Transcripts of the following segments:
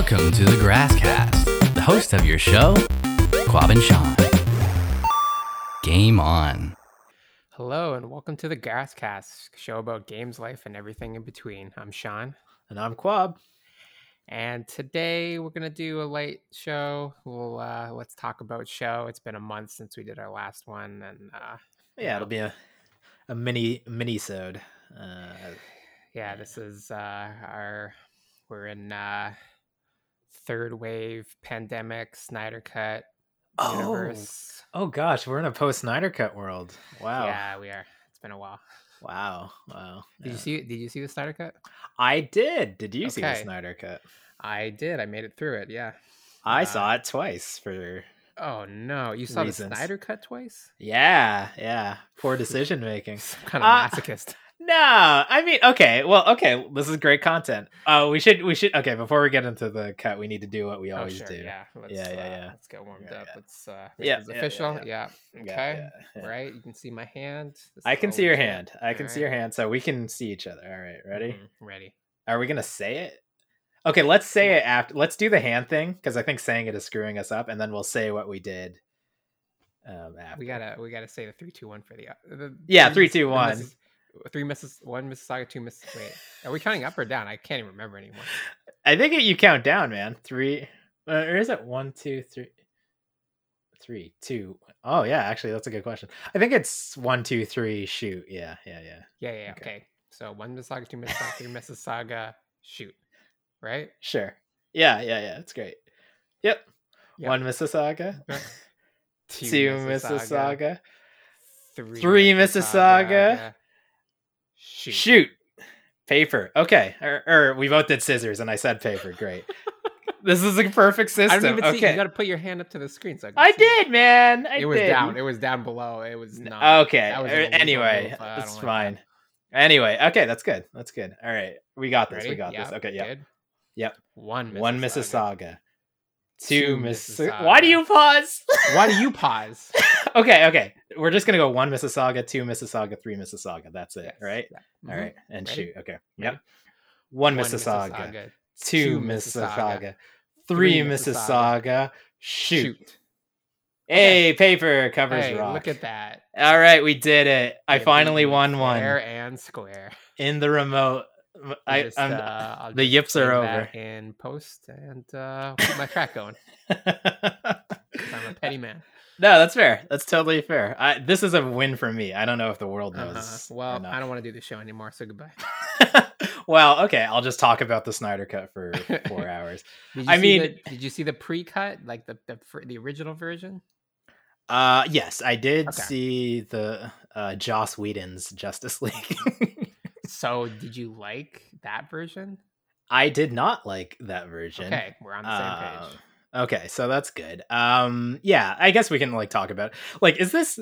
Welcome to the Grasscast, the host of your show, Kwab and Shawn. Game on. Hello and welcome to the Grasscast, show about games, life, and everything in between. I'm Shawn, And I'm Kwab. and today we're gonna do a late show. We'll uh, let's talk about show. It's been a month since we did our last one, and uh, Yeah, it'll be a a mini mini sode. Uh, yeah, this is uh, our we're in uh, third wave pandemic, Snyder Cut oh, universe. oh gosh, we're in a post Snyder Cut world. Wow. Yeah, we are. It's been a while. Wow. Wow. Did Yeah. you see? Did you see the Snyder Cut? I did. Did you see the Snyder Cut? I did. I made it through it. Yeah. I Uh, saw it twice for Oh no! You saw Reasons. the Snyder Cut twice? Yeah, yeah. Poor decision making. Some kind of Uh, masochist. No, I mean, okay, well, okay, this is great content. Uh, we should, we should, okay, before we get into the cut, we need to do what we Oh always sure, do. yeah. Let's, Yeah, yeah, uh, yeah. Let's get warmed Yeah, up. yeah. Let's uh Yeah, this yeah, official. yeah. Okay. Right. You can see my hand. This I can see your hand. I can see your hand, so we can see each other. All right, ready? Mhm, Ready. Are we gonna say it? Okay, let's say it after. Let's do the hand thing because I think saying it is screwing us up, and then we'll say what we did. Um, after. We gotta we gotta say the three two one for the, uh, the Yeah, three two one. three, Miss- two, the one. Missis- Three misses one Mississauga, two misses wait. Are we counting up or down? I can't even remember anymore. I think it, you count down, man. Three, uh, or is it one, two, three, three, two? Oh yeah, actually, that's a good question. I think it's one, two, three, shoot. Yeah, yeah, yeah. Yeah, yeah. Okay. Okay. So one Mississauga, two Mississauga, three Mississauga, shoot. Right? Sure. Yeah, yeah, yeah. It's great. Yep. Yep. One Mississauga, Right. two Mississauga, three, three Mississauga, Shoot. shoot. Paper. Okay. Or, or we both did scissors, and I said paper. Great. this is a perfect system. I don't even see. okay. You got to put your hand up to the screen. So I, I see did, man. I It, it was did. down. It was down below. It was not. okay. was er, Anyway, move. I that's don't like fine. that. Anyway, okay, that's good. That's good. All right, we got this. Ready? We got this. Okay, yeah. Yep. One. One Mississauga. Two Two Miss. Mississauga. Why do you pause? Why do you pause? okay, okay. We're just gonna go one Mississauga, two Mississauga, three Mississauga. That's it, Yes, right? yeah. All right, and Ready? shoot. Okay. Yep. One One Mississauga, two two Mississauga, Mississauga, three Mississauga, Mississauga. Shoot. Shoot. Hey, paper covers Hey, rock. look at that. All right, we did it. I finally won one Fair and square. in the remote. I'll just, uh, the yips are over. In post and uh, keep my track going. I'm a petty man. No, that's fair. That's totally fair. I, this is a win for me. I don't know if the world knows. Uh-huh. Well. I don't want to do the show anymore. So goodbye. well, okay. I'll just talk about the Snyder Cut for four hours. Did I see mean- the, did you see the pre-cut, like the the, the original version? Uh, yes, I did Okay. see the uh, Joss Whedon's Justice League. So, did you like that version? I did not like that version. Okay, we're on the same Uh, page. Okay, so that's good. Um, yeah, I guess we can like talk about like is this?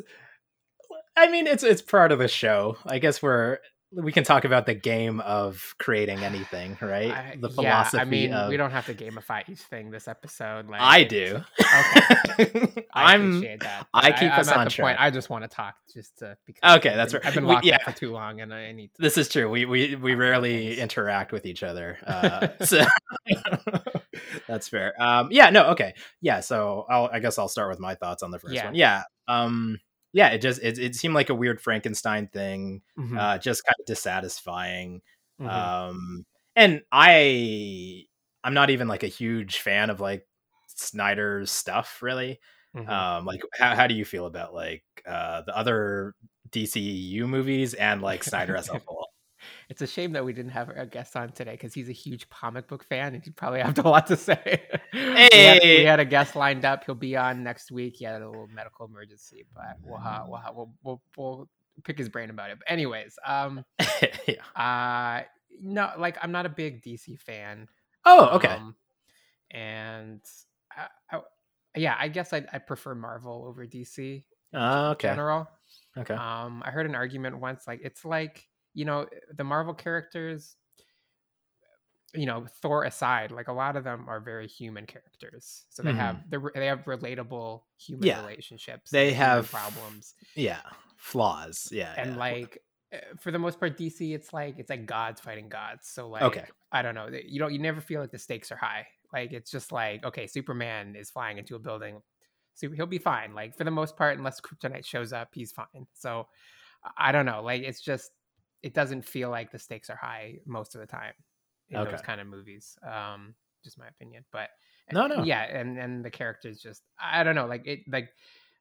I mean, it's it's part of the show. I guess we're we can talk about the game of creating anything, right? I- the yeah, philosophy. I mean, of, we don't have to gamify each thing this episode. Like I do. Okay. I I'm appreciate that. I keep I'm us on the track. Point, I just want to talk just to because Okay, that's been- right. I've been We- locked yeah. up for too long, and I need. To, This is true. We we we rarely interact with each other, uh, so that's fair. Um, yeah, no, okay, yeah. So I'll, I guess I'll start with my thoughts on the first Yeah. one. Yeah, um, yeah. It just it, it seemed like a weird Frankenstein thing, Mhm, uh, just kind of dissatisfying. mhm. Um, and I I'm not even like a huge fan of like Snyder's stuff, really. Mhm. Um, like how how do you feel about like uh the other DCU movies and like Snyder as a whole? It's a shame that we didn't have a guest on today because he's a huge comic book fan and he'd probably have a lot to say. we, had, we had a guest lined up. He'll be on next week. He had a little medical emergency, but we'll ha- we'll, ha- we'll, we'll, we'll pick his brain about it. But anyways, um, yeah. uh, no, like I'm not a big DC fan. Oh, okay. Um, and I, I, yeah, I guess I I prefer Marvel over DC Uh, in okay. general. Okay. Um, I heard an argument once, like it's like you know the Marvel characters. You know, Thor aside, like a lot of them are very human characters, so they have they're, they have relatable human Mm-hmm. Yeah. relationships. They have- problems, Yeah. Flaws. Yeah. and yeah. like uh, for the most part, DC it's like it's like gods fighting gods. So like, Okay. I don't know, you don't you never feel like the stakes are high Like it's just like okay, Superman is flying into a building, so he'll be fine. Like for the most part, unless Kryptonite shows up, he's fine. So I don't know. Like it's just it doesn't feel like the stakes are high most of the time in Okay. those kind of movies. Um, just my opinion, but No, no. yeah, and and the characters just I don't know. Like it like.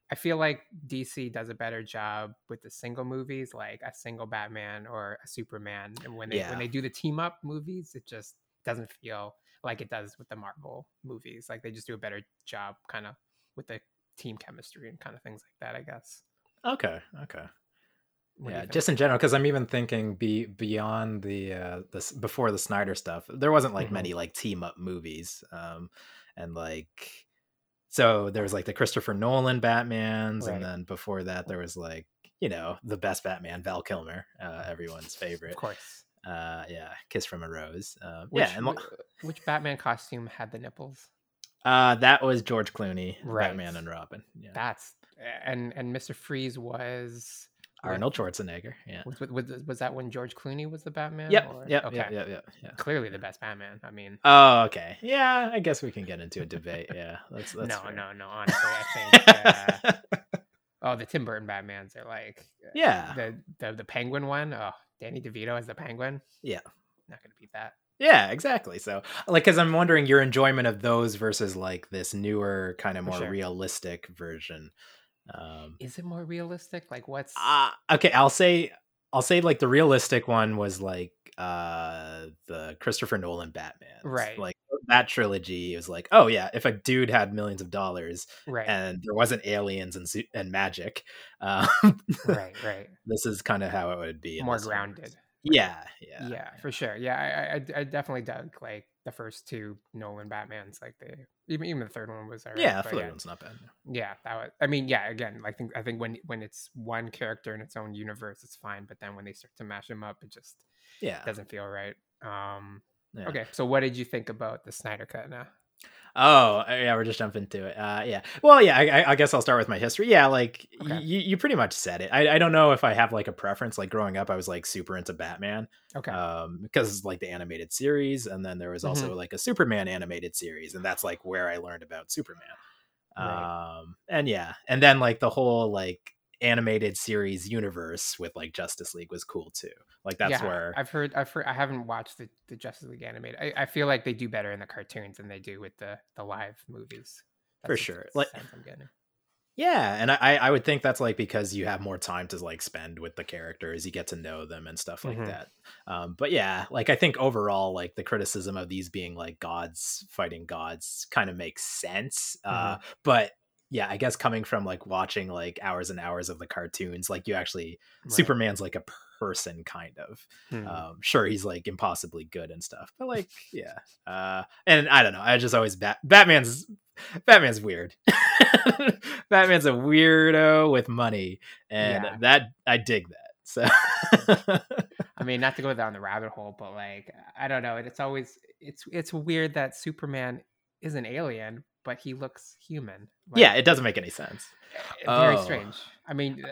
I feel like DC does a better job with the single movies, like a single Batman or a Superman. And when they Yeah. when they do the team up movies, it just doesn't feel like it does with the Marvel movies. Like they just do a better job, kind of with the team chemistry and kind of things like that. I guess. Okay. Okay. What yeah, just in general, because I'm even thinking be beyond the uh this before the Snyder stuff, there wasn't like Mhm. many like team up movies, um, and like so there was like the Christopher Nolan Batman's, Right. and then before that there was like you know the best Batman, Val Kilmer, uh, everyone's favorite. of course. Uh, yeah, Kiss from a Rose. Uh, Which, yeah, and which Batman costume had the nipples? uh, that was George Clooney, Right. Batman and Robin. Yeah, That's and and Mister Freeze was Arnold Schwarzenegger. Yeah. Was, was, was, that when George Clooney was the Batman? Yep. or- Yep. Okay. Yep. Yep. Yep. Yeah. Clearly the best Batman. I mean, Oh, okay. Yeah, I guess we can get into a debate. Yeah, that's that's no, fair. no, no. Honestly, I think. Uh, oh, the Tim Burton Batmans are like uh, yeah, the the the Penguin one. Oh, Danny DeVito as the Penguin. Yeah. not gonna beat that. yeah, exactly. So, like, because I'm wondering your enjoyment of those versus like this newer, kind of more sure. realistic version. Um, Is it more realistic? Like, what's uh, okay, I'll say, I'll say like the realistic one was like uh the Christopher Nolan Batman, Right. Like that trilogy was like, oh yeah, if a dude had millions of dollars right, and there wasn't aliens and and magic, um, right, right? this is kind of how it would be. More this universe. grounded. Yeah, yeah, Yeah, for sure. Yeah, I, I- I, I definitely dug like the first two Nolan Batmans. Like the even even the third one was alright. Yeah, but third yeah. one's not bad. Yeah, that was. I mean, yeah. Again, I think I think when when it's one character in its own universe, it's fine. But then when they start to mash them up, it just Yeah. doesn't feel right. Um. yeah. Okay, so what did you think about the Snyder Cut now? Oh, uh, yeah, we're just jumping to it. Uh, yeah. Well, yeah, I, I- guess I'll start with my history. Yeah, like Okay. you, you pretty much said it. I, I don't know if I have like a preference. Like growing up, I was like super into Batman, Okay. um, because like the animated series, and then there was also like a Superman animated series, and that's like where I learned about Superman. Right. Um, and yeah, and then like the whole like animated series universe with like Justice League was cool too. Like that's yeah, where I've heard. I've heard. I haven't watched the, the Justice League animated. I, I feel like they do better in the cartoons than they do with the the live movies. For sure. Like- I'm getting. Yeah, and I I would think that's like because you have more time to like spend with the characters, you get to know them and stuff like Mhm. that. Um, but yeah, like I think overall, like the criticism of these being like gods fighting gods kind of makes sense. Uh, but yeah, I guess coming from like watching like hours and hours of the cartoons, like you actually Right. Superman's like a person kind of. Hmm. Um, sure, he's like impossibly good and stuff, but like, yeah. Uh, and I don't know. I just always bat Batman's Batman's weird. Batman's a weirdo with money, and Yeah. that I dig that. So I mean, not to go down the rabbit hole, but like, I don't know. It's always it's it's weird that Superman is an alien, but he looks human. Like, yeah, it doesn't make any sense. very Oh. strange. I mean,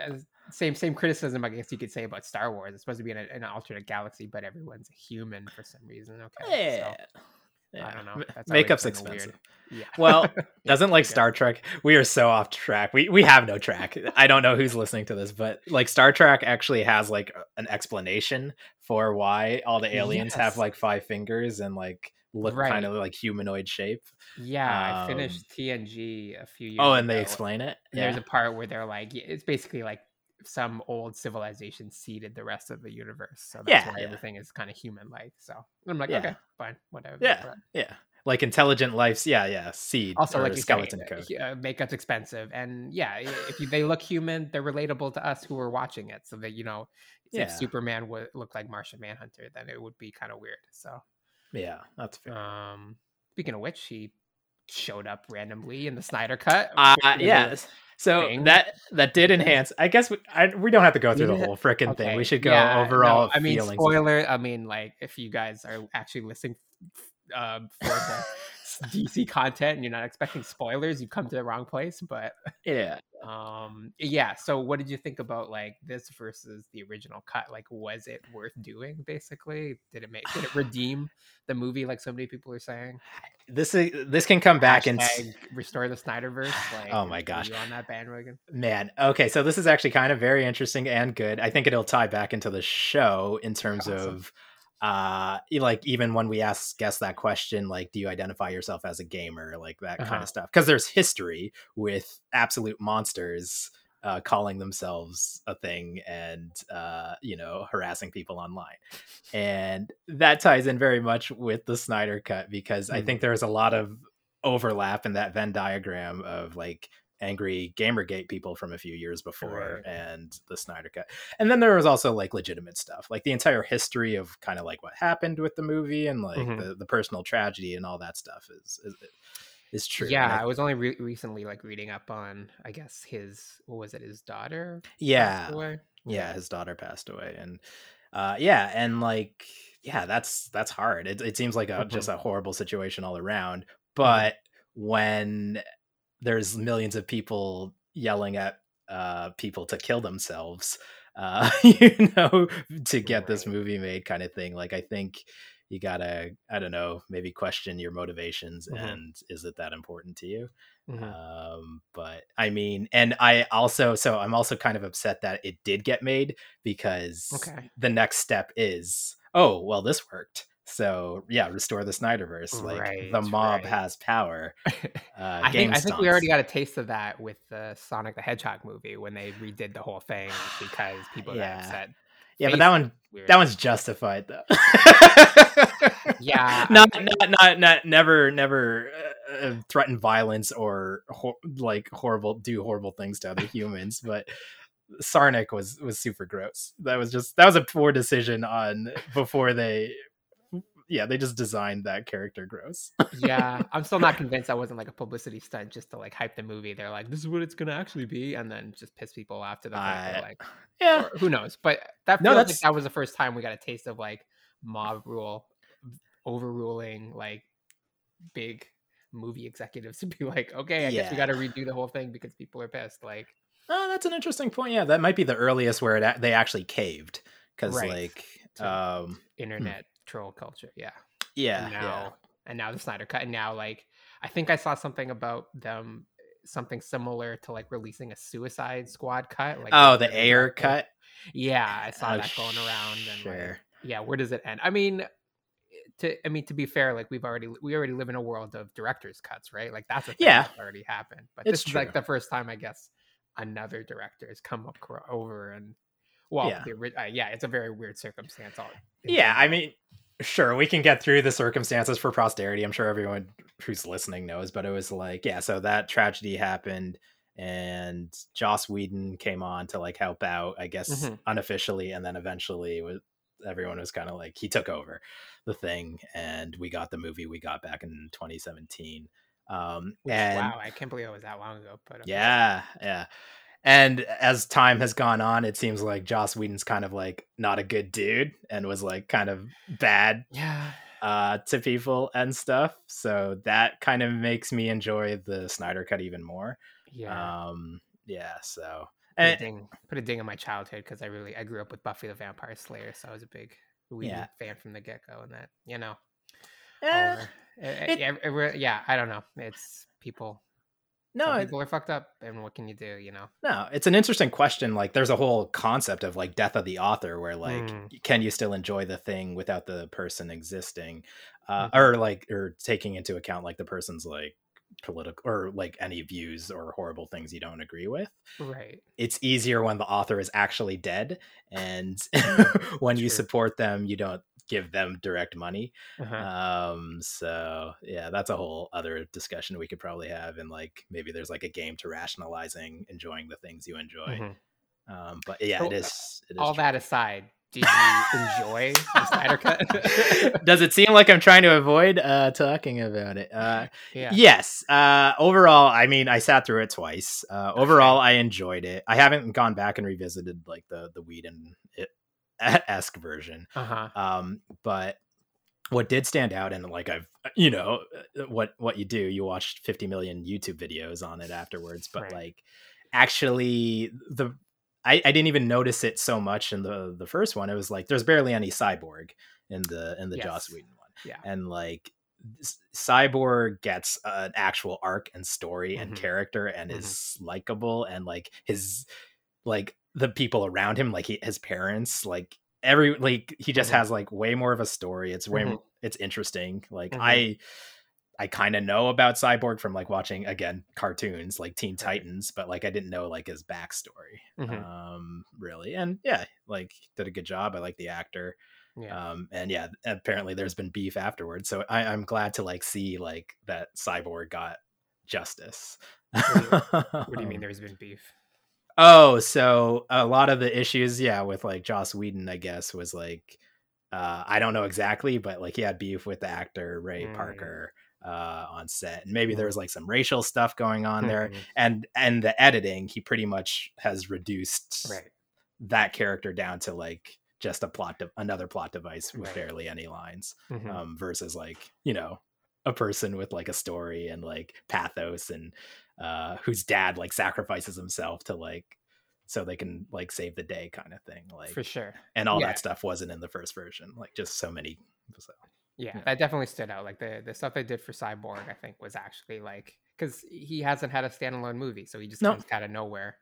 same same criticism I guess you could say about Star Wars. It's supposed to be in, a, an alternate galaxy, but everyone's a human for some reason. Okay, Yeah. so Yeah. I don't know. That's always expensive. Weird. Yeah. Well, doesn't like. Star Trek. We are so off track. We we have no track. I don't know who's listening to this, but like Star Trek actually has like an explanation for why all the aliens have like five fingers and like look Right. kind of like humanoid shape. yeah, I um, finished TNG a few years. Ago. Oh, and they explain it. Yeah. there's a part where they're like, it's basically like some old civilization seeded the rest of the universe. So that's Yeah, why yeah. everything is kind of human like. So and I'm like, okay, fine, whatever. Yeah. Yeah. Like intelligent lives. Yeah, yeah. Seed. also, like skeleton say, code. uh, makeup's expensive, and yeah, if you, they look human, they're relatable to us who are watching it. So that you know, Yeah. if Superman would look like Martian Manhunter, then it would be kind of weird. So, Yeah, that's fair. um, speaking of which, he showed up randomly in the Snyder cut. Uh, yes. So thing. that that did enhance. I guess we, I, we don't have to go through the Yeah. whole frickin' thing. We should go yeah, no, overall. I mean, spoiler. I mean, like if you guys are actually listening, um, for the DC content and you're not expecting spoilers, you've come to the wrong place. But yeah, um, yeah. So, what did you think about like this versus the original cut? Like, was it worth doing? Basically, did it make did it redeem the movie? Like so many people are saying. this is this can come back and restore the Snyderverse. Like, Oh my gosh. you on that bandwagon? Man, okay, so this is actually kind of very interesting and good. I think it'll tie back into the show in terms Awesome. of uh like even when we ask guess that question like do you identify yourself as a gamer like that kind Uh-huh. of stuff because there's history with absolute monsters uh calling themselves a thing and uh you know harassing people online and that ties in very much with the Snyder cut because I Mhm. think there's a lot of overlap in that Venn diagram of like angry Gamergate people from a few years before Right. and the Snyder cut. And then there was also like legitimate stuff, like the entire history of kind of like what happened with the movie and like Mhm. the, the personal tragedy and all that stuff is is, is true. Yeah, And I was only re- recently like reading up on, I guess his what was it, his daughter? yeah. yeah his daughter passed away and uh yeah and like yeah that's that's hard it, it seems like a just a horrible situation all around but when there's millions of people yelling at uh people to kill themselves uh you know to get this movie made kind of thing like i think you gotta i don't know maybe question your motivations Mhm. and is it that important to you Mhm. um but i mean and i also so i'm also kind of upset that it did get made because Okay. the next step is oh well this worked so yeah restore the snyderverse like the mob right. has power uh I think I think we already got a taste of that with the Sonic the Hedgehog movie when they redid the whole thing because people got upset. yeah but that one Weird. that one's justified though Yeah, not, not not not never never uh, uh, threaten violence or hor- like horrible do horrible things to other humans but Sonic was was super gross that was just that was a poor decision on before they yeah they just designed that character gross yeah, I'm still not convinced that wasn't like a publicity stunt just to like hype the movie. They're like, "This is what it's gonna actually be," and then just piss people off to the point like, yeah who knows? But that No, feels like that's- that was the first time we got a taste of like mob rule overruling like big movie executives to be like, okay, I guess we got to redo the whole thing because people are pissed. Like, oh that's an interesting point yeah that might be the earliest where it, they actually caved because Right. like um internet troll culture, yeah. yeah and now, yeah and now the Snyder cut, and now like I think I saw something about them, something similar to like releasing a Suicide Squad cut. Like, oh the Ayer cut Yeah, I saw Oh, that going around, and like, sure. yeah, where does it end? I mean, to I mean to be fair, like we've already we already live in a world of director's cuts, right? Like that's a thing Yeah. that's already happened. But It's this is like the first time, I guess, another director has come up over and well, Yeah. the uh, yeah, it's a very weird circumstance. All yeah i mean sure we can get through the circumstances for posterity i'm sure everyone who's listening knows but it was like yeah so that tragedy happened and joss whedon came on to like help out i guess Mhm. unofficially and then eventually was everyone was kind of like he took over the thing and we got the movie we got back in 2017 um Which, and wow, I can't believe it was that long ago. But okay. yeah, yeah. And as time has gone on, it seems like Joss Whedon's kind of like not a good dude and was like kind of bad yeah, uh to people and stuff. So that kind of makes me enjoy the Snyder cut even more. yeah. Um yeah, so put, a and ding, put a ding in my childhood because I really I grew up with Buffy the Vampire Slayer, so I was a big Whedon Yeah. fan from the get go, and that you know, eh, eh, eh, it- yeah, it yeah, I don't know. It's people. no, people are fucked up, and what can you do? You know. No, it's an interesting question. Like, there's a whole concept of like death of the author, where like, Mm. can you still enjoy the thing without the person existing, uh, Mhm. or like, or taking into account like the person's like political or like any views or horrible things you don't agree with. Right. It's easier when the author is actually dead, and when you support them, you don't give them direct money. Uh-huh. Um, so yeah, that's a whole other discussion we could probably have, and like maybe there's like a game to rationalizing enjoying the things you enjoy. Mhm. Um, but yeah, So, it is. It is All true. that aside, did you enjoy the Snyder cut? Does it seem like I'm trying to avoid uh, talking about it? Uh, yeah. Yes. Uh, overall, I mean, I sat through it twice. Uh, overall, I enjoyed it. I haven't gone back and revisited like the the Whedon esque version. Uh huh. Um, but what did stand out and like i've you know what what you do you watched 50 million youtube videos on it afterwards but Right. like actually the I, I didn't even notice it so much in the the first one it was like there's barely any cyborg in the in the joss whedon one Yeah. and like cyborg gets an actual arc and story and Mhm. character and Mhm. is likable and like his like the people around him like he, his parents like every like he just Mhm. has like way more of a story it's way more it's interesting like Mhm. i i kind of know about cyborg from like watching again cartoons like teen titans but like i didn't know like his backstory Mhm. um really and yeah like did a good job i like the actor Yeah. um and yeah apparently there's been beef afterwards so I, i'm glad to like see like that cyborg got justice what do you mean there's been beef? oh so a lot of the issues yeah with like joss whedon i guess was like uh i don't know exactly but like he had beef with the actor ray Mm. parker uh on set and maybe Mm. there was like some racial stuff going on there Mhm. and and the editing he pretty much has reduced Right. that character down to like just a plot de- another plot device with Right. barely any lines Mhm. um versus like you know a person with like a story and like pathos and uh whose dad like sacrifices himself to like so they can like save the day kind of thing like For sure. and all yeah. that stuff wasn't in the first version like just so many so, Yeah, Yeah. that definitely stood out. Like the the stuff they did for Cyborg, I think, was actually like because he hasn't had a standalone movie, so he just No. comes out of nowhere.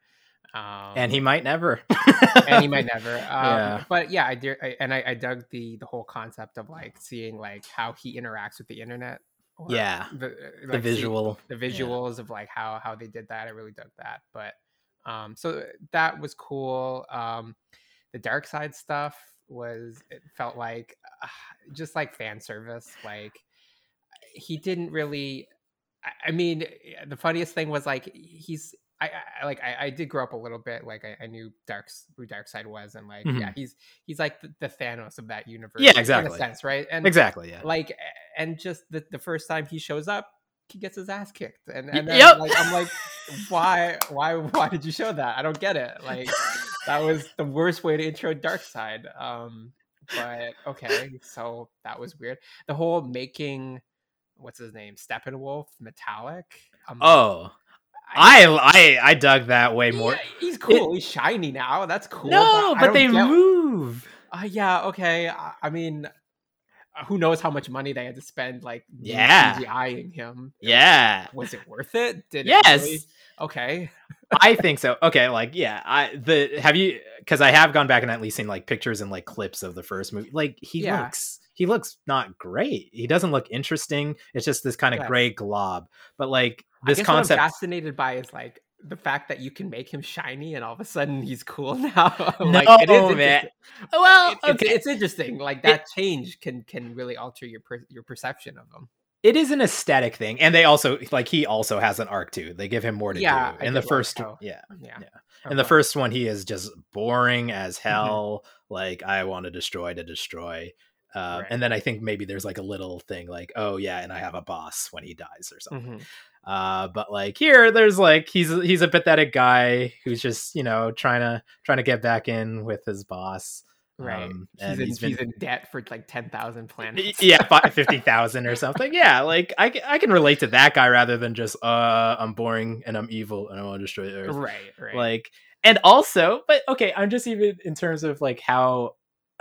Um, and he might never and he might never. Um, Yeah. But yeah, I did, I, and I, I dug the the whole concept of like seeing like how he interacts with the internet. yeah the, uh, the visual the visuals of like how how they did that. I really dug that. But um, so that was cool. Um, the Darkseid stuff was it felt like uh, just like fan service. Like he didn't really. I- I mean, eh, the funniest thing was like he's. I, I like I, I did grow up a little bit like I, I knew Dark's who Darkseid was and like yeah he's he's like the, the Thanos of that universe Yeah, in a exactly. sense right and exactly yeah like and just the, the first time he shows up he gets his ass kicked and, and then, yep. like i'm like why why why did you show that i don't get it like that was the worst way to intro Darkseid um but okay so that was weird the whole making what's his name steppenwolf metallic um, oh I, I i dug that way more yeah, he's cool he's shiny now that's cool no I but they get- move uh, yeah, okay. I, I mean, who knows how much money they had to spend, like Yeah. CGIing him. yeah Was it worth it? Did Yes. It really... Okay. I think so. Okay, like yeah, I the have you because I have gone back and at least seen like pictures and like clips of the first movie. Like he Yeah. looks he looks not great. He doesn't look interesting. It's just this kind of Yes. gray glob. But like this concept what I'm fascinated by is like the fact that you can make him shiny and all of a sudden he's cool now. No, it is man. interesting. Well, It- it's, okay. it's interesting. Like that change can can really alter your per, your perception of him. it is an aesthetic thing. And they also like he also has an arc too. They give him more to Yeah, do. I In the did like first yeah. Yeah. Yeah. In the first one, he is just boring as Mm-hmm. hell. Like I want to destroy to destroy. Uh, Right. And then I think maybe there's like a little thing like, oh yeah, and I have a boss when he dies or something. Mhm. Uh, but like here, there's like he's he's a pathetic guy who's just you know trying to trying to get back in with his boss. Right. Um, he's, in, he's he's, in debt for like ten thousand planets. yeah, fi- fifty thousand or something. Yeah, like I, I can relate to that guy rather than just uh I'm boring and I'm evil and I want to destroy the Earth. Right. Right. like and also but okay i'm just even in terms of like how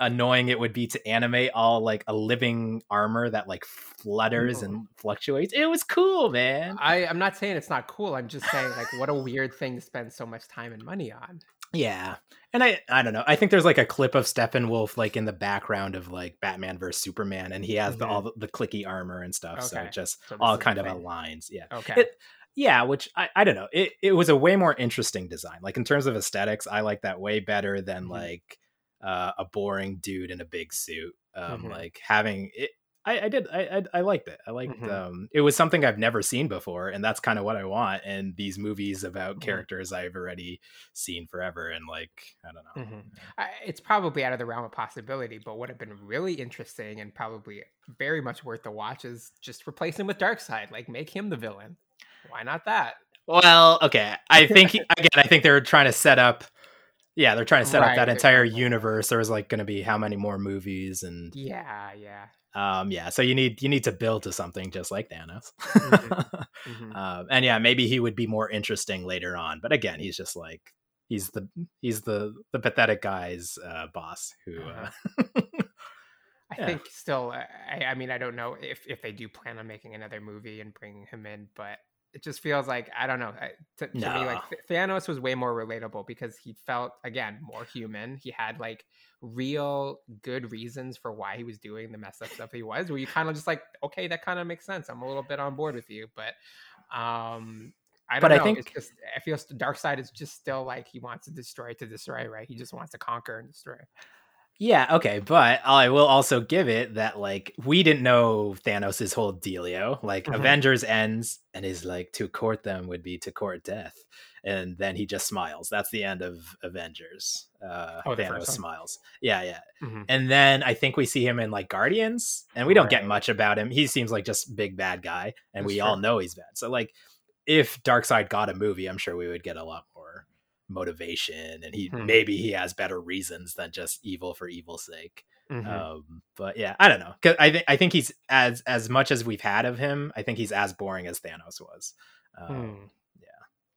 annoying it would be to animate all like a living armor that like flutters and fluctuates it was cool man I, I'm not saying it's not cool. I'm just saying like what a weird thing to spend so much time and money on. yeah and i i don't know i think there's like a clip of steppenwolf like in the background of like batman versus superman and he has the, Mhm. all the, the clicky armor and stuff so it just So all kind of thing. aligns yeah Okay. It- yeah which I, I don't know it, it was a way more interesting design like in terms of aesthetics i like that way better than Mhm. like uh, a boring dude in a big suit um Mhm. like having it I, I did I, I I liked it. I liked Mhm. um it was something I've never seen before and that's kind of what I want and these movies about Mhm. characters I've already seen forever and like I don't know. Mhm. I, it's probably out of the realm of possibility, but would have been really interesting and probably very much worth the watch is just replace him with Darkseid. Like make him the villain. Why not that? Well, okay. I think again I think they're trying to set up yeah, they're trying to set up that entire universe. There was like going to be how many more movies and Yeah, yeah. um yeah, so you need you need to build to something just like Thanos. Mhm. Mhm. um, and yeah, maybe he would be more interesting later on. But again, he's just like he's the he's the the pathetic guy's uh, boss who. Uh, I Yeah. think still. I, I mean, I don't know if if they do plan on making another movie and bringing him in, but it just feels like I don't know. To, to me, like No. Thanos was way more relatable because he felt again more human. He had like real good reasons for why he was doing the messed up stuff he was. Where you kind of just like, okay, that kind of makes sense. I'm a little bit on board with you, but um. I don't But I think- it's just I feel the Darkseid is just still like he wants to destroy to destroy, right? He just wants to conquer and destroy. Yeah, okay, but I will also give it that like we didn't know Thanos' whole dealio. Like Mhm. Avengers ends and is like to court them would be to court death, and then he just smiles. That's the end of Avengers. Uh, Oh, Thanos smiles. Yeah, yeah. Mhm. And then I think we see him in like Guardians, and we don't get much about him. He seems like just big bad guy, and That's we all know he's bad. So like, if Darkseid got a movie, I'm sure we would get a lot more motivation, and he Hmm. maybe he has better reasons than just evil for evil's sake. Mhm. Um, but yeah, I don't know. 'Cause I think I think he's as as much as we've had of him. I think he's as boring as Thanos was. Um, Hmm.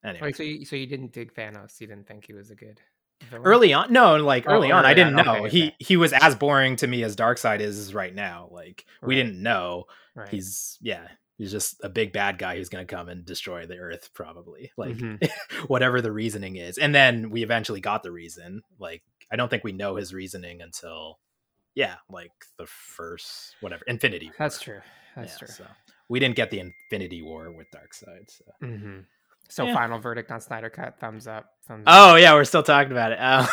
Anyway, Wait, so you, so you didn't dig Thanos? You didn't think he was a good villain? early on, no, like Oh, early on, I didn't on, know okay, he okay. he was as boring to me as Darkseid is right now. Like we didn't know right. he's yeah. He's just a big bad guy who's going to come and destroy the earth, probably. Like, Mhm. whatever the reasoning is. And then we eventually got the reason. Like, I don't think we know his reasoning until, yeah, like the first, whatever, Infinity War. That's true. That's Yeah, true. So we didn't get the Infinity War with Darkseid. So. hmm So Yeah. final verdict on Snyder Cut: thumbs up. Thumbs up. Oh, yeah, we're still talking about it. Uh,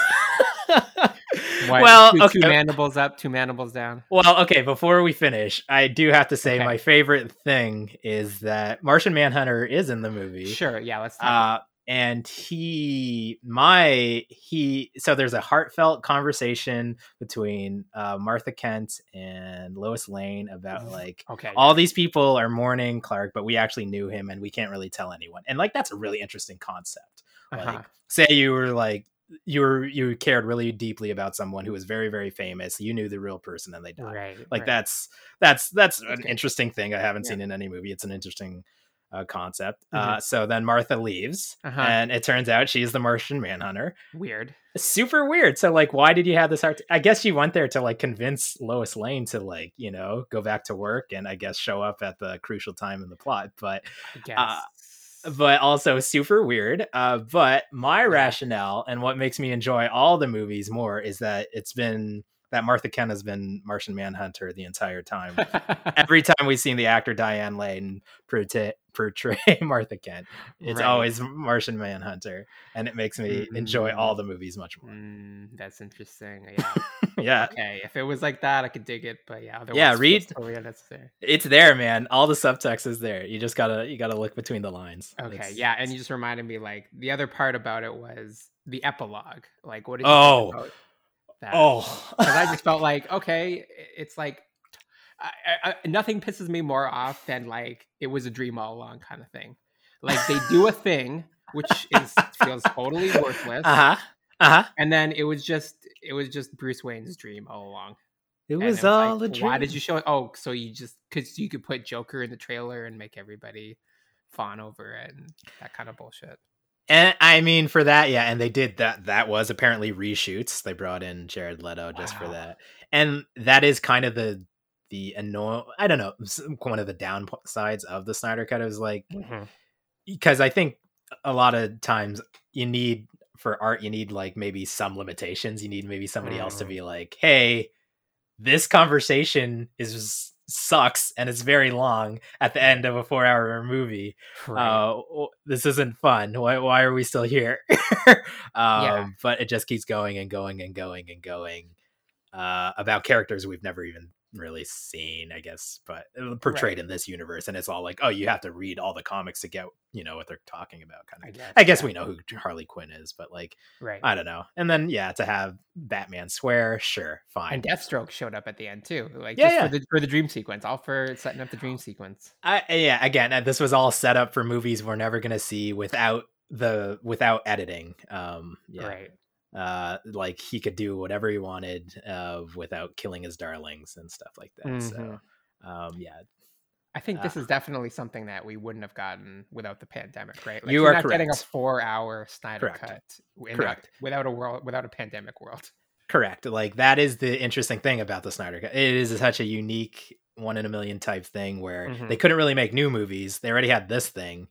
What, well, two, okay. two mandibles up, two mandibles down. Well, okay, before we finish, I do have to say Okay. my favorite thing is that Martian Manhunter is in the movie. Sure. Yeah. Let's uh and he my he so there's a heartfelt conversation between uh martha kent and lois lane about like okay. all these people are mourning clark but we actually knew him and we can't really tell anyone and like that's a really interesting concept like Uh-huh. say you were like you were you cared really deeply about someone who was very very famous you knew the real person and they died Right. like right. that's that's that's an Okay. interesting thing i haven't Yeah. seen in any movie it's an interesting uh, concept Mhm. uh, so then martha leaves Uh-huh. and it turns out she's the martian manhunter weird. super weird so like why did you have this heart i guess she went there to like convince lois lane to like you know go back to work and i guess show up at the crucial time in the plot but I guess. uh, but also super weird. Uh, but my rationale and what makes me enjoy all the movies more is that it's been that Martha Kent has been Martian Manhunter the entire time. Every time we've seen the actor Diane Lane portray, portray Martha Kent, it's Right. always Martian Manhunter, and it makes me enjoy all the movies much more. Mm, that's interesting. Yeah. yeah, okay. If it was like that, I could dig it. But yeah. Otherwise, Yeah, read- Totally unnecessary. it's there, man. All the subtext is there. You just gotta you gotta look between the lines. Okay, It's- yeah, and you just reminded me like the other part about it was the epilogue. Like, what did you Oh. That? oh, because I just felt like okay, it's like I, I, nothing pisses me more off than like it was a dream all along kind of thing. Like they do a thing which is feels totally worthless, uh huh, uh huh. and then it was just it was just Bruce Wayne's dream all along. It was like, all a dream. Why did you show it? Oh, so you just because you could put Joker in the trailer and make everybody fawn over it and that kind of bullshit. And I mean, for that, yeah, and they did that. That was apparently reshoots. They brought in Jared Leto just for that, and that is kind of the the annoy. I don't know, one of the downsides of the Snyder Cut is like because I think a lot of times you need for art, you need like maybe some limitations. You need maybe somebody else to Mm. be like, hey, this conversation is sucks and it's very long at the end of a four hour movie Right. uh this isn't fun why, why are we still here um Yeah. but it just keeps going and going and going and going uh about characters we've never even really seen i guess but uh, portrayed Right. in this universe and it's all like oh you have to read all the comics to get you know what they're talking about kind of I guess. i guess yeah. we know who harley quinn is but like Right. i don't know and then yeah to have batman swear sure fine and Deathstroke showed up at the end too, like Yeah, just yeah. for the for the dream sequence, all for setting up the dream sequence. I yeah, again, uh, this was all set up for movies we're never gonna see without the without editing. Um, yeah, Right. Uh like he could do whatever he wanted uh without killing his darlings and stuff like that so Mhm. um yeah I think this Uh, is definitely something that we wouldn't have gotten without the pandemic, right? You you're are not getting a four-hour Snyder Correct. cut Correct. A, without a world, without a pandemic world. correct like that is the interesting thing about the snyder cut it is such a unique one in a million type thing where Mhm. they couldn't really make new movies they already had this thing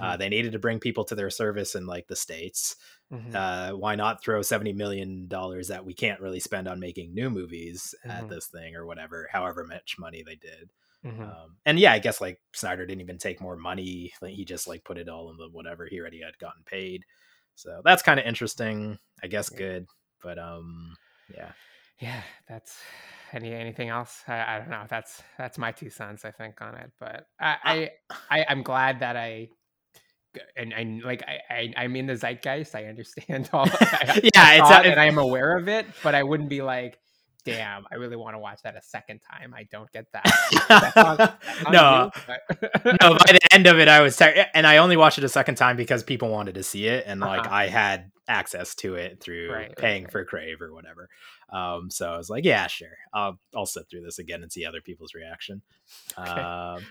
uh, Mhm, they needed to bring people to their service in like the states mhm. uh, why not throw 70 million dollars that we can't really spend on making new movies at Mhm. this thing or whatever however much money they did Mhm. um, and yeah i guess like snyder didn't even take more money like he just like put it all in the whatever he already had gotten paid so that's kind of interesting i guess Yeah. good but um yeah yeah, that's any anything else? I, I don't know. That's that's my two cents, I think, on it. But I, I, I I'm glad that I. And, and like I, I I'm in the zeitgeist. I understand all. I, Yeah, I it's a- and I am aware of it, but I wouldn't be like, "Damn, I really want to watch that a second time." I don't get that. That's on- that's on no no by the end of it i was tired and i only watched it a second time because people wanted to see it and like Uh-huh. i had access to it through Right, right, paying right. for crave or whatever um so i was like yeah sure i'll i'll sit through this again and see other people's reaction Okay. um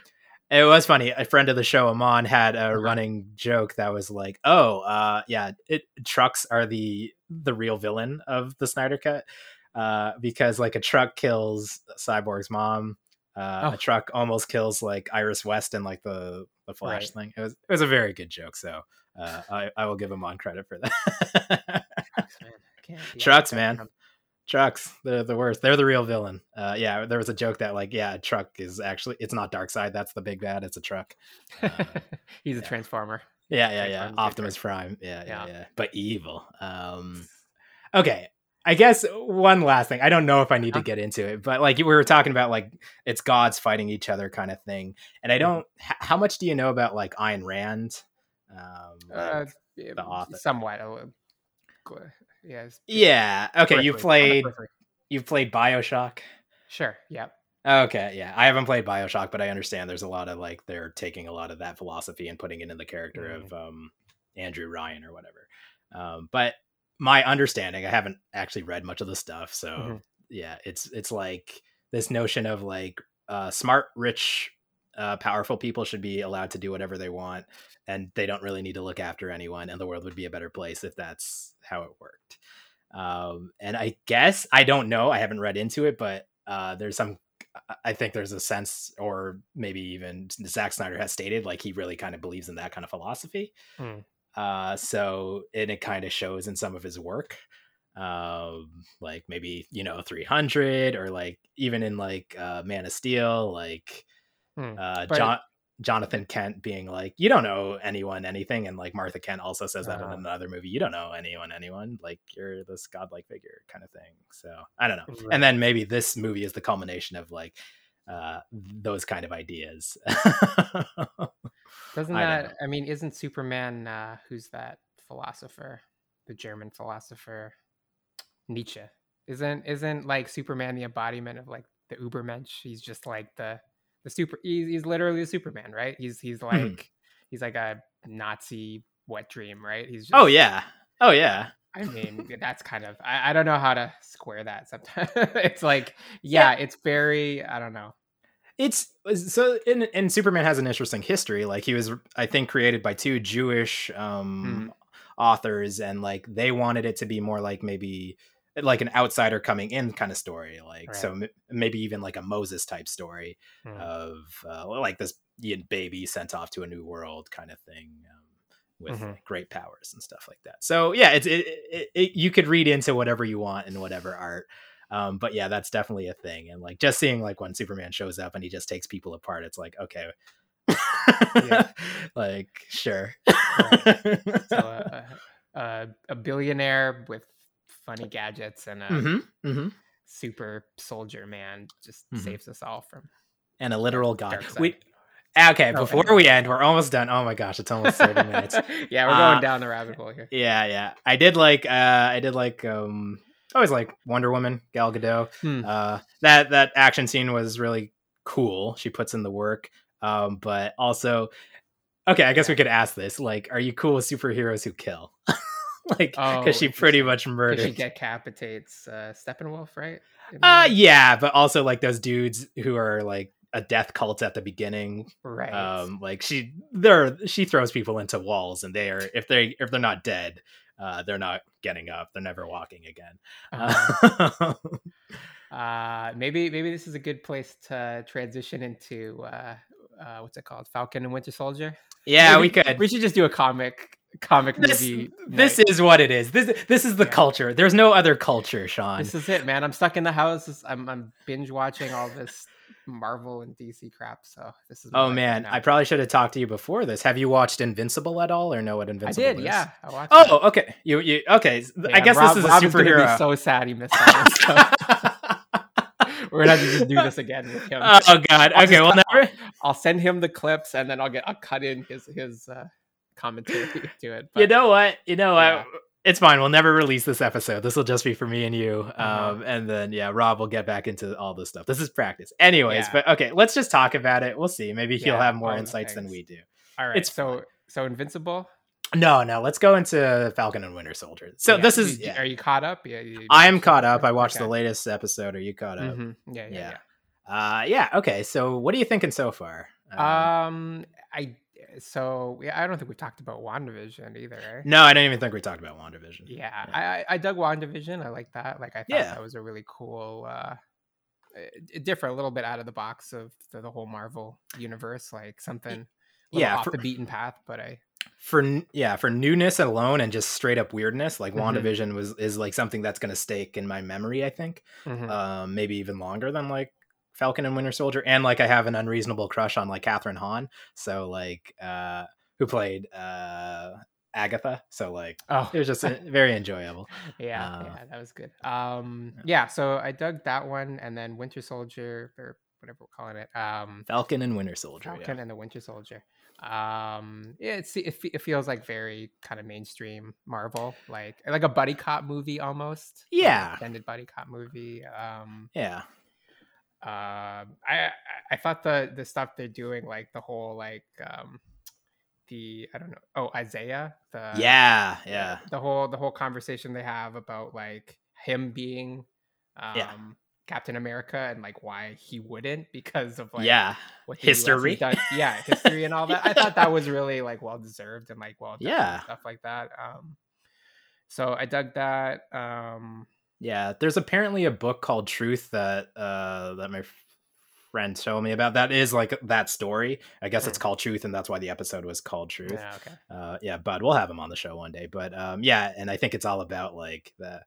it was funny a friend of the show amon had a running joke that was like oh uh yeah it trucks are the the real villain of the snyder cut uh because like a truck kills cyborg's mom uh, Oh. a truck almost kills like Iris West and like the the Flash Right. thing. It was it was a very good joke, so uh, I I will give him on credit for that. Trucks, man. I can't be Trucks, man. Trucks, they're the worst. They're the real villain. Uh, yeah, there was a joke that like yeah, a truck is actually it's not Darkseid. That's the big bad. It's a truck. Uh, He's a transformer. Yeah, yeah, yeah. Big Optimus Prime. Yeah, yeah, Yeah. yeah. But evil. Um okay. I guess one last thing. I don't know if I need to get into it, but like we were talking about like it's gods fighting each other kind of thing. And I Mhm. don't h- how much do you know about like Ayn Rand? Um Uh, like- yeah, the author. somewhat. Yes. yeah. Okay, you periphery, on the played you've played BioShock? Sure. Yep. Okay, yeah. I haven't played BioShock, but I understand there's a lot of like they're taking a lot of that philosophy and putting it in the character Mm. of um Andrew Ryan or whatever. Um but my understanding, I haven't actually read much of the stuff, so Mhm. yeah, it's it's like this notion of like uh smart, rich, uh powerful people should be allowed to do whatever they want and they don't really need to look after anyone and the world would be a better place if that's how it worked. Um and I guess I don't know, I haven't read into it, but uh there's some I- think there's a sense, or maybe even Zack Snyder has stated, like he really kind of believes in that kind of philosophy. Hmm. Uh, so and it kind of shows in some of his work, um, like maybe you know 300, or like even in like uh, Man of Steel, like Hmm. uh, But- John. Jonathan Kent being like, you don't know anyone anything, and like Martha Kent also says that Uh. in another movie. You don't know anyone anyone. Like you're this godlike figure kind of thing. So I don't know Right. and then maybe this movie is the culmination of like uh those kind of ideas Doesn't I that? I mean, isn't Superman? Uh, who's that philosopher? The German philosopher Nietzsche. Isn't isn't like Superman the embodiment of like the Ubermensch? He's just like the the super. He's, he's literally the Superman, right? He's he's like Mhm. he's like a Nazi wet dream, right? He's just, oh yeah oh yeah I mean, that's kind of I, I don't know how to square that. Sometimes it's like, yeah, it's very I don't know. it's so in and superman has an interesting history like he was i think created by two jewish um authors and like they wanted it to be more like maybe like an outsider coming in kind of story like so m- maybe even like a moses type story Hmm. of uh, like this baby sent off to a new world kind of thing um, with Mhm. great powers and stuff like that. So yeah, it's it, it, it you could read into whatever you want in whatever art. Um, but yeah, that's definitely a thing. And like just seeing like when Superman shows up and he just takes people apart, it's like okay, Yeah. like sure. so uh, uh, a billionaire with funny gadgets and a hmm hmm super soldier man just Mhm. saves us all from And a literal god. We okay. Oh, Before we end, we're almost done. Oh my gosh, it's almost thirty minutes. yeah, we're going Uh, down the rabbit hole here. Yeah, yeah. I did like uh I did like um I always like Wonder Woman, Gal Gadot. Hmm. Uh that that action scene was really cool. She puts in the work. Um but also Okay, I guess we could ask this. Like, are you cool with superheroes who kill? like Oh, because she pretty much murdered. she decapitates uh, Steppenwolf, right? Uh yeah, but also like those dudes who are like a death cult at the beginning. right. Um, like she, they're she throws people into walls, and they are if they if they're not dead, uh, they're not getting up. They're never walking again. Uh-huh. Uh, uh, maybe maybe this is a good place to transition into uh, uh, what's it called, Falcon and Winter Soldier. yeah, Maybe- we could. We should just do a comic comic this movie. this night. is what it is. This this is the Yeah. culture. There's no other culture, Shawn. this is it, man. I'm stuck in the house. I'm I'm binge watching all this Marvel and DC crap. So this is. Oh man. I probably should have talked to you before this. Have you watched Invincible at all, or know what Invincible? I did, is? yeah. I watched. it. Oh, okay. You you okay? s- I guess Rob- this is a Rob gonna be superhero. so sad he missed so we're gonna have to just do this again with him. oh God. I'll Okay. just Well, never. I'll send him the clips and then I'll get I'll cut in his his uh, commentary to it. You know what? You know Yeah. what? It's fine. We'll never release this episode. This will just be for me and you. Uh-huh. Um, and then yeah, Rob will get back into all this stuff. This is practice, anyways. Yeah. But okay, let's just talk about it. We'll see. Maybe he'll Yeah, have more insights than we do. all right. it's so so Invincible. No, no. Let's go into Falcon and Winter Soldier. So Yeah, this is. Yeah. Are you caught up? Yeah. You, I am caught up. I watched Okay. the latest episode. Are you caught up? Mhm. Yeah, yeah, Yeah. Uh, yeah. Okay. So what are you thinking so far? Um. Um, I so yeah, I don't think we talked about WandaVision either, right? no, I don't even think we talked about WandaVision. Yeah, I, I I dug WandaVision. I like that. Like I thought Yeah. that was a really cool. uh it different, a little bit out of the box of the, the whole Marvel universe, like something yeah, off for- the beaten path. But I for yeah for newness alone and just straight up weirdness like Mhm. wandavision was is like something that's going to stake in my memory i think Mhm. um maybe even longer than like falcon and winter soldier and like i have an unreasonable crush on like kathryn hahn so like uh who played uh agatha so like oh, it was just uh, very enjoyable yeah, uh, yeah, that was good. Um, yeah, so I dug that one, and then Winter Soldier or whatever we're calling it. Um, falcon and winter soldier Falcon and the Winter Soldier. Um, yeah, it's it, it feels like very kind of mainstream Marvel, like like a buddy cop movie almost. like Yeah. extended buddy cop movie. Um, yeah um, I I- thought the the stuff they're doing, like the whole like um, the I don't know, oh Isaiah, the yeah yeah the whole the whole conversation they have about like him being um Yeah. Captain America and like why he wouldn't because of like yeah what the US has History. done. yeah, history and all that. I thought that was really like well deserved and like well done and Yeah. stuff like that. Um, so I dug that. Um, Yeah, there's apparently a book called Truth that uh that my friend told me about. That is like that story. I guess it's Hmm. called Truth, and that's why the episode was called Truth. yeah, okay. Uh, yeah, Bud, we'll have him on the show one day. But um, yeah, and I think it's all about like the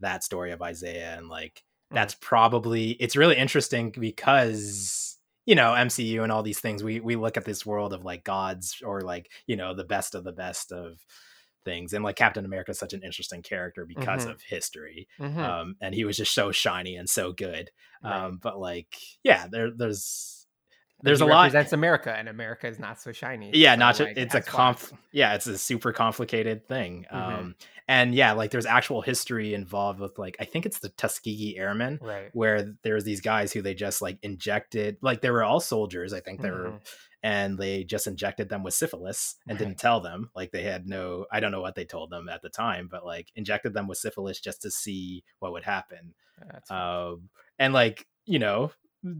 that story of Isaiah and like Mm. that's probably it's really interesting because you know MCU and all these things we we look at this world of like gods or like you know the best of the best of things and like Captain America is such an interesting character because Mhm. of history Mhm. um and he was just so shiny and so good Right. um but like yeah there there's there's he a lot that's America, and America is not so shiny. yeah so, not like, it's a conf yeah it's a super complicated thing Mhm. um and yeah like there's actual history involved with like i think it's the tuskegee airmen right. where there's these guys who they just like injected like they were all soldiers i think they were Mhm. And they just injected them with syphilis and Right. didn't tell them like they had no i don't know what they told them at the time but like injected them with syphilis just to see what would happen um and like you know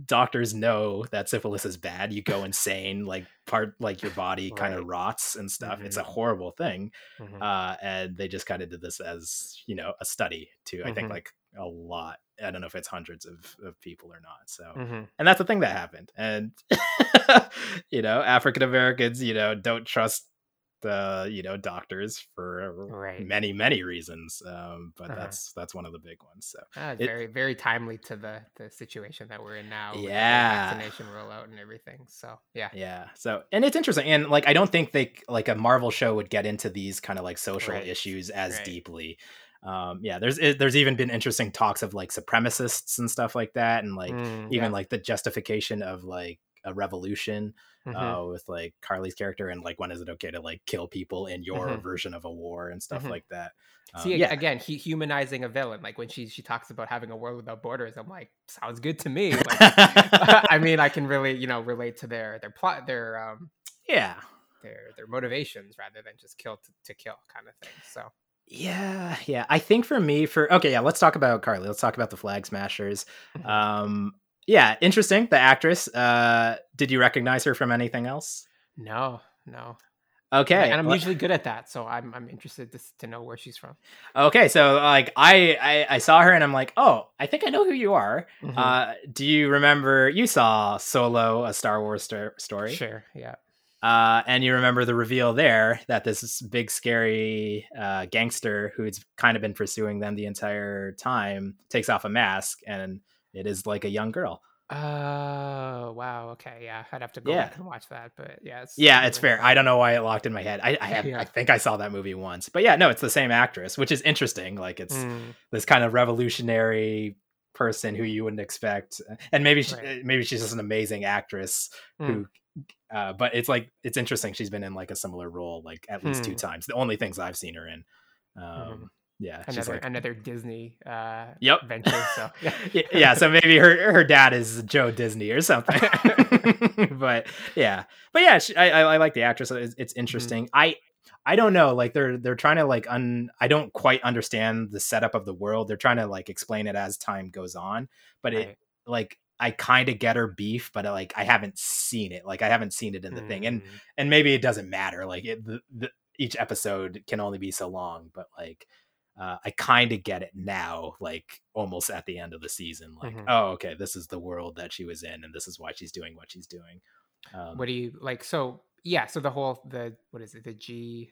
doctors know that syphilis is bad you go insane like part like your body kind of Right. rots and stuff it's a Mhm. horrible thing Mhm. uh and they just kind of did this as you know a study to i think Mhm. like a lot i don't know if it's hundreds of, of people or not so Mhm. and that's the thing that happened and you know african americans you know don't trust the you know doctors for Right. many many reasons um but Uh-huh. that's that's one of the big ones so Ah, It- very very timely to the the situation that we're in now. with the Yeah. vaccination rollout and everything. So yeah, yeah so and it's interesting and like i don't think they like a marvel show would get into these kind of like social Right, issues as right. deeply um yeah there's it, there's even been interesting talks of like supremacists and stuff like that and like Mm, even yeah. like the justification of like a revolution Mhm. uh with like karli's character and like when is it okay to like kill people in your Mhm. version of a war and stuff Mhm. like that um, See yeah again, he humanizing a villain. Like when she she talks about having a world without borders, I'm like, sounds good to me. Like, I mean, I can really you know relate to their their plot, their um yeah their their motivations rather than just kill to, to kill kind of thing. So Yeah, yeah. I think for me, for okay, yeah. Let's talk about Karli. Let's talk about the Flag Smashers. Mhm. Um, yeah, interesting. The actress. Uh, did you recognize her from anything else? No, no. Okay, and I'm le- usually good at that, so I'm I'm interested to to know where she's from. okay. So like, I, I I saw her and I'm like, oh, I think I know who you are. Mhm. Uh, do you remember you saw Solo, a Star Wars sto- story? Sure, yeah. Uh, and you remember the reveal there that this big scary uh, gangster who's kind of been pursuing them the entire time takes off a mask and it is like a young girl. Oh wow, okay, yeah. I'd have to go Yeah. back and watch that, but yeah, it's Yeah, it's fair. I don't know why it locked in my head. I I, have, Yeah. I think I saw that movie once, but yeah, no, it's the same actress, which is interesting. Like it's Mm, this kind of revolutionary person who you wouldn't expect, and maybe she, Right. maybe she's just an amazing actress mm. who uh, but it's like it's interesting she's been in like a similar role like at least two Hmm. times the only things i've seen her in um Mhm. yeah she's another like another Disney uh Yep. venture. So yeah. So maybe her her dad is joe disney or something but yeah but yeah she, I, I i like the actress it's, it's Mm-hmm. interesting i i don't know like they're they're trying to like un i don't quite understand the setup of the world they're trying to like explain it as time goes on but it Right. like I kind of get her beef, but like I haven't seen it. Like I haven't seen it in the thing, and Mm. and maybe it doesn't matter. Like it, the, the, each episode can only be so long, but like uh, I kind of get it now. Like almost at the end of the season, like Mhm. oh okay, this is the world that she was in, and this is why she's doing what she's doing. Um, what do you like? So yeah, so the whole the what is it? The GPC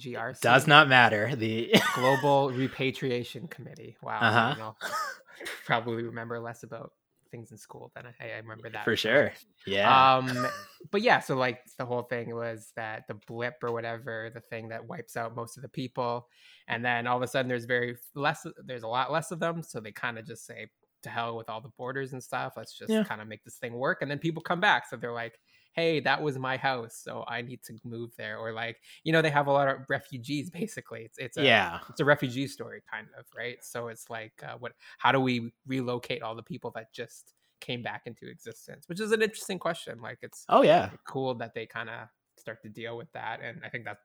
GRC does not matter. The Global Repatriation Committee. Wow, Uh-huh. probably remember less about things in school than I, I remember that for sure, yeah, Um, but yeah, so like the whole thing was that the blip or whatever, the thing that wipes out most of the people, and then all of a sudden there's very less, there's a lot less of them, so they kind of just say to hell with all the borders and stuff. Let's just Yeah. kind of make this thing work, and then people come back, so they're like, hey, that was my house, so I need to move there, or like you know they have a lot of refugees basically. It's it's a, yeah, it's a refugee story kind of right? So it's like uh, what how do we relocate all the people that just came back into existence? Which is an interesting question like it's oh yeah, cool that they kind of start to deal with that and i think that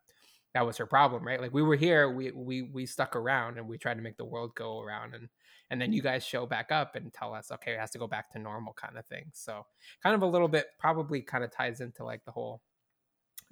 that was her problem right? Like we were here we we we stuck around and we tried to make the world go around and and then you guys show back up and tell us okay it has to go back to normal kind of thing. So kind of a little bit probably kind of ties into like the whole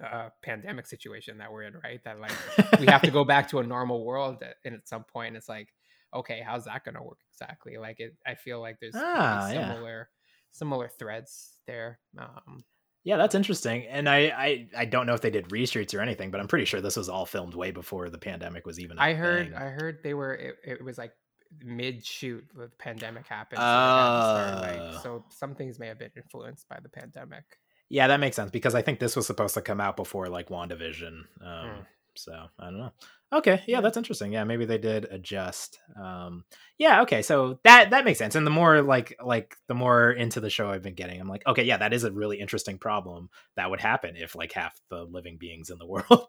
uh pandemic situation that we're in right? That like we have to go back to a normal world at, and at some point it's like okay how's that going to work exactly? Like it i feel like there's Ah, yeah. similar similar threads there um Yeah, that's interesting. And I, I I don't know if they did reshoots or anything, but I'm pretty sure this was all filmed way before the pandemic was even. I i heard i heard they were it, it was like mid shoot the pandemic happened so, they had Oh. like, so some things may have been influenced by the pandemic Yeah, that makes sense because I think this was supposed to come out before like WandaVision. Um, Hmm. So I don't know. Okay, yeah, that's interesting. Yeah, maybe they did adjust. Um, yeah, okay, so that that makes sense. And the more like like the more into the show I've been getting, I'm like, okay, yeah, that is a really interesting problem that would happen if like half the living beings in the world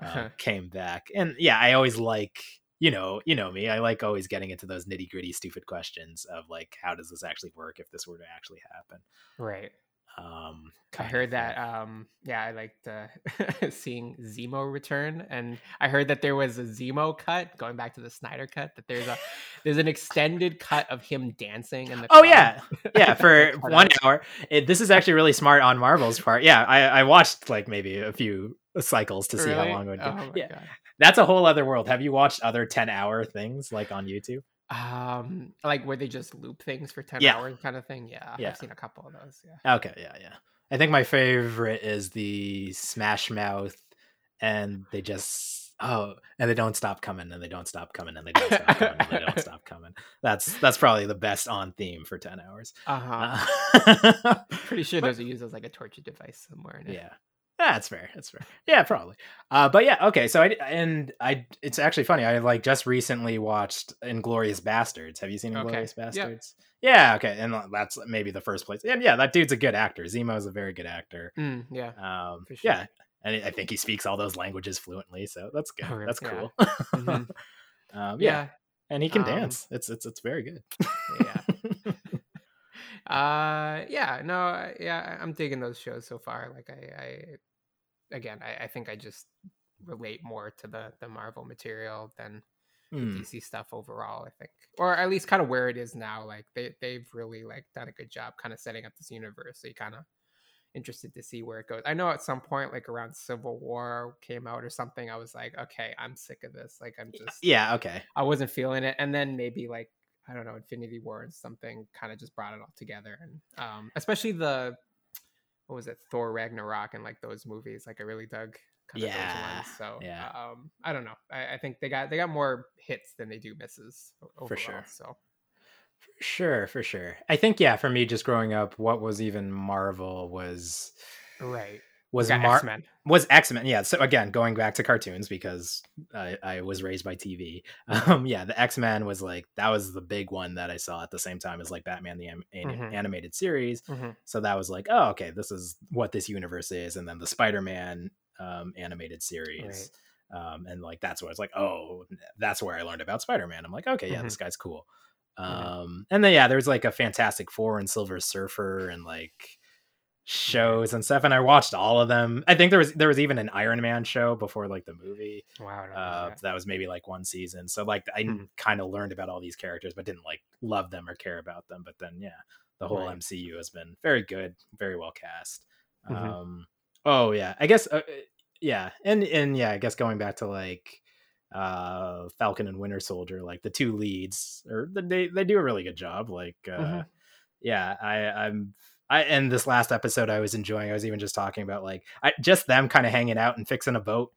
uh, came back. And yeah, I always like you know you know me. I like always getting into those nitty gritty stupid questions of like how does this actually work if this were to actually happen. right Um, I heard that. Um, yeah, I liked uh, seeing Zemo return, and I heard that there was a Zemo cut going back to the Snyder cut. That there's a there's an extended cut of him dancing in the. Oh club. yeah, yeah. For one hour, it, this is actually really smart on Marvel's part. Yeah, I, I watched like maybe a few cycles to see how long it would go. Oh yeah, God. that's a whole other world. Have you watched other ten hour things like on YouTube? Um, like where they just loop things for ten Yeah. hours, kind of thing. Yeah, Yeah. I've seen a couple of those. Yeah. Okay, yeah, yeah. I think my favorite is the Smash Mouth, and they just oh, and they don't stop coming, and they don't stop coming, and they don't stop coming, and they don't stop coming. That's that's probably the best on theme for ten hours. Uh-huh. Uh, Pretty sure but- those are used as like a torture device somewhere. In it. Yeah. That's fair. That's fair. Yeah, probably. Uh, but yeah, okay. So I and I, it's actually funny. I like just recently watched Inglourious Basterds. Have you seen Inglourious Yeah. Basterds? Yeah. Okay, and that's maybe the first place. And yeah, that dude's a good actor. Zemo is a very good actor. Mm, yeah. Um, sure. yeah, and I think he speaks all those languages fluently. So that's good. Oh, really? That's Yeah. cool. Mhm. um, yeah. Yeah. and he can Um, dance. It's it's it's very good. Yeah. uh yeah no yeah i'm digging those shows so far like i i again i, I think i just relate more to the the Marvel material than Hmm. DC stuff overall. I think, or at least kind of where it is now. Like they they've really like done a good job kind of setting up this universe. So you kind of interested to see where it goes. I know at some point, like around Civil War came out or something, I was like, okay, I'm sick of this. Like I'm just Yeah. Okay. I wasn't feeling it. And then maybe like I don't know, Infinity War and something kind of just brought it all together. And um especially the what was it, Thor Ragnarok and like those movies. Like I really dug kind of Yeah, those ones. So yeah. um I don't know. I, I think they got they got more hits than they do misses overall. For sure. So For sure. For sure. I think yeah. For me, just growing up, what was even Marvel was right. Was Got Mar- X-Men. was X Men. Yeah. So again, going back to cartoons because I, I was raised by TV. Um, yeah, the X Men was like that was the big one that I saw at the same time as like Batman the an- Mhm. animated series. Mhm. So that was like, oh, okay, this is what this universe is, and then the Spider Man um, animated series. Um, and like that's where it's like, oh, that's where I learned about Spider Man. I'm like, okay, yeah, Mhm. this guy's cool. Mhm. Um, and then yeah, there's like a Fantastic Four and Silver Surfer and like shows and stuff, and I watched all of them. I think there was there was even an Iron Man show before like the movie. Wow. I don't know Uh, that. that was maybe like one season. So like I Mhm. kind of learned about all these characters, but didn't like love them or care about them. But then yeah, the whole Right. MCU has been very good, very well cast. Mhm. Um, oh yeah, I guess uh, yeah, and and yeah, I guess going back to like uh Falcon and Winter Soldier, like the two leads, or they they do a really good job. Like uh, Mhm. yeah, I I'm. I and this last episode I was enjoying. I was even just talking about like I, just them kind of hanging out and fixing a boat,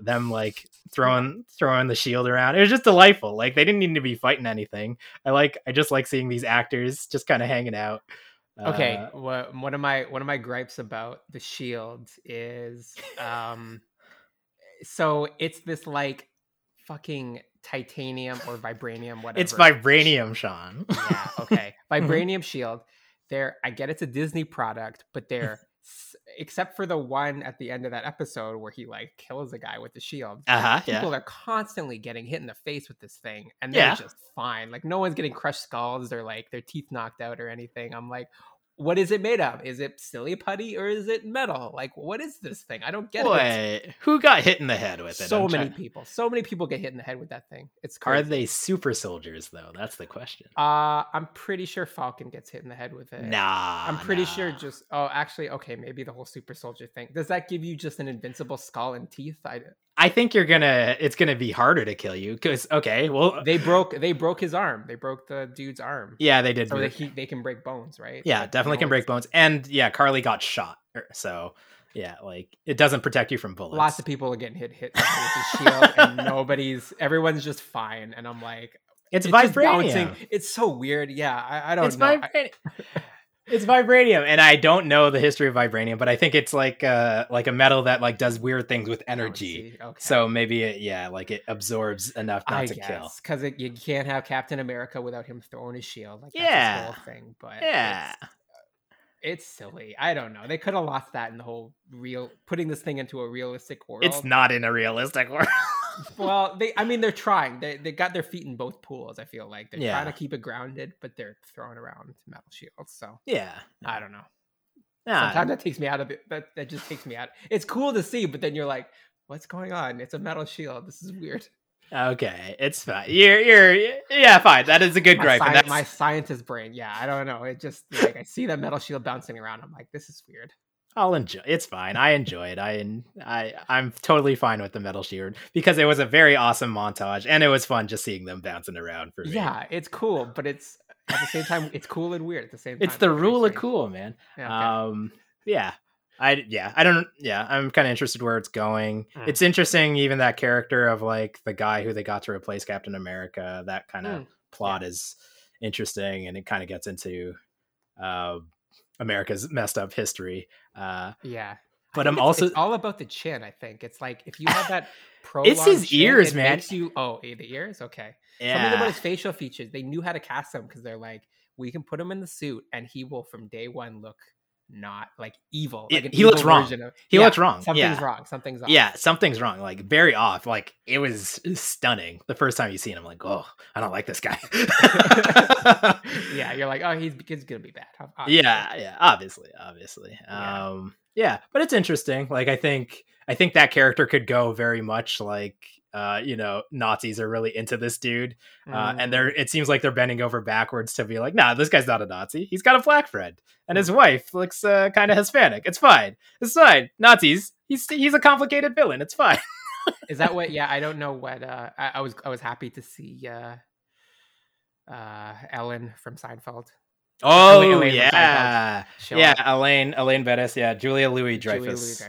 them like throwing throwing the shield around. It was just delightful. Like they didn't need to be fighting anything. I like I just like seeing these actors just kind of hanging out. Okay, Uh, what one of my one of my gripes about the shield is um so it's this like fucking titanium or vibranium whatever. it's vibranium, Shawn. Yeah, okay. Vibranium shield. They're I get it's a Disney product, but they're except for the one at the end of that episode where he like kills a guy with the shield. Uh huh. Yeah. People are constantly getting hit in the face with this thing, and they're Yeah. just fine. Like no one's getting crushed skulls or like their teeth knocked out or anything. I'm like, what is it made of? Is it silly putty or is it metal? Like, what is this thing? I don't get it. Wait, who got hit in the head with it? So I'm many trying- people, so many people get hit in the head with that thing. It's Are they super soldiers though? That's the question. Uh, I'm pretty sure Falcon gets hit in the head with it. Nah, I'm pretty sure just oh actually okay maybe the whole super soldier thing does that give you just an invincible skull and teeth I I think you're gonna. It's gonna be harder to kill you because okay, well, they broke they broke his arm they broke the dude's arm yeah, they did. so they, he, they can break bones right yeah, But definitely no can break bones, and yeah, Karli got shot, er, so yeah, like it doesn't protect you from bullets. lots of people are getting hit hit with his shield and nobody's everyone's just fine and I'm like It's, just vibranium. it's so weird yeah I, I don't It's know vibranium. It's vibranium, and I don't know the history of vibranium, but I think it's like uh like a metal that like does weird things with oh, energy. okay. So maybe it, yeah, like it absorbs enough not I to kill. because you can't have Captain America without him throwing his shield. Like that's Yeah. his whole thing. But Yeah. it's, it's silly. I don't know. They could have lost that in the whole real putting this thing into a realistic world. It's not in a realistic world. Well, they. I mean, they're trying. They they got their feet in both pools. I feel like they're Yeah. trying to keep it grounded, but they're throwing around metal shields. So yeah. I don't know. Nah, Sometimes that takes me out of it. That that just takes me out. It's cool to see, but then you're like, what's going on? It's a metal shield. This is weird. Okay, it's fine. You're you're yeah, fine. That is a good my, gripe. and sci- my scientist brain. Yeah, I don't know. It just like I see that metal shield bouncing around. I'm like, this is weird. I'll enjoy. It's fine. I enjoy it. I I I'm totally fine with the metal shield because it was a very awesome montage and it was fun just seeing them bouncing around for me. Yeah, it's cool, but it's at the same time it's cool and weird at the same time. it's the rule of cool, man. Yeah, okay. Um, yeah. I yeah, I don't yeah, I'm kind of interested where it's going. Mm. It's interesting even that character of like the guy who they got to replace Captain America. That kind of Mm, plot is interesting and it kind of gets into uh America's messed up history. Uh yeah. But I'm it's- also- it's all about the chin. I think it's like if you have that prolonged his chin, ears, it man. Makes you oh eh, the ears okay. yeah. Something about his facial features. They knew how to cast him because they're like, we can put him in the suit and he will from day one look not like evil. Like an he looks wrong. Of, He looks wrong, Something's yeah. wrong. Something's off. yeah, something's wrong. Like very off. Like it was stunning. The first time you see him, like, oh, I don't like this guy. yeah, you're like, oh, he's, he's gonna be bad. obviously. yeah, yeah, obviously, obviously. Yeah. Um, yeah, but it's interesting. Like I think I think that character could go very much like uh, you know, Nazis are really into this dude, uh, and Mm. they're it seems like they're bending over backwards to be like, nah, this guy's not a Nazi. He's got a black friend, and his wife looks uh, kind of Hispanic. It's fine. It's fine. Nazis. He's he's a complicated villain. It's fine. Is that what? Yeah, I don't know what. Uh, I, I was I was happy to see uh, uh, Ellen from Seinfeld. Oh Elaine yeah, yeah. Elaine Elaine Bettis. Yeah, Julia Louis Julia Dreyfus.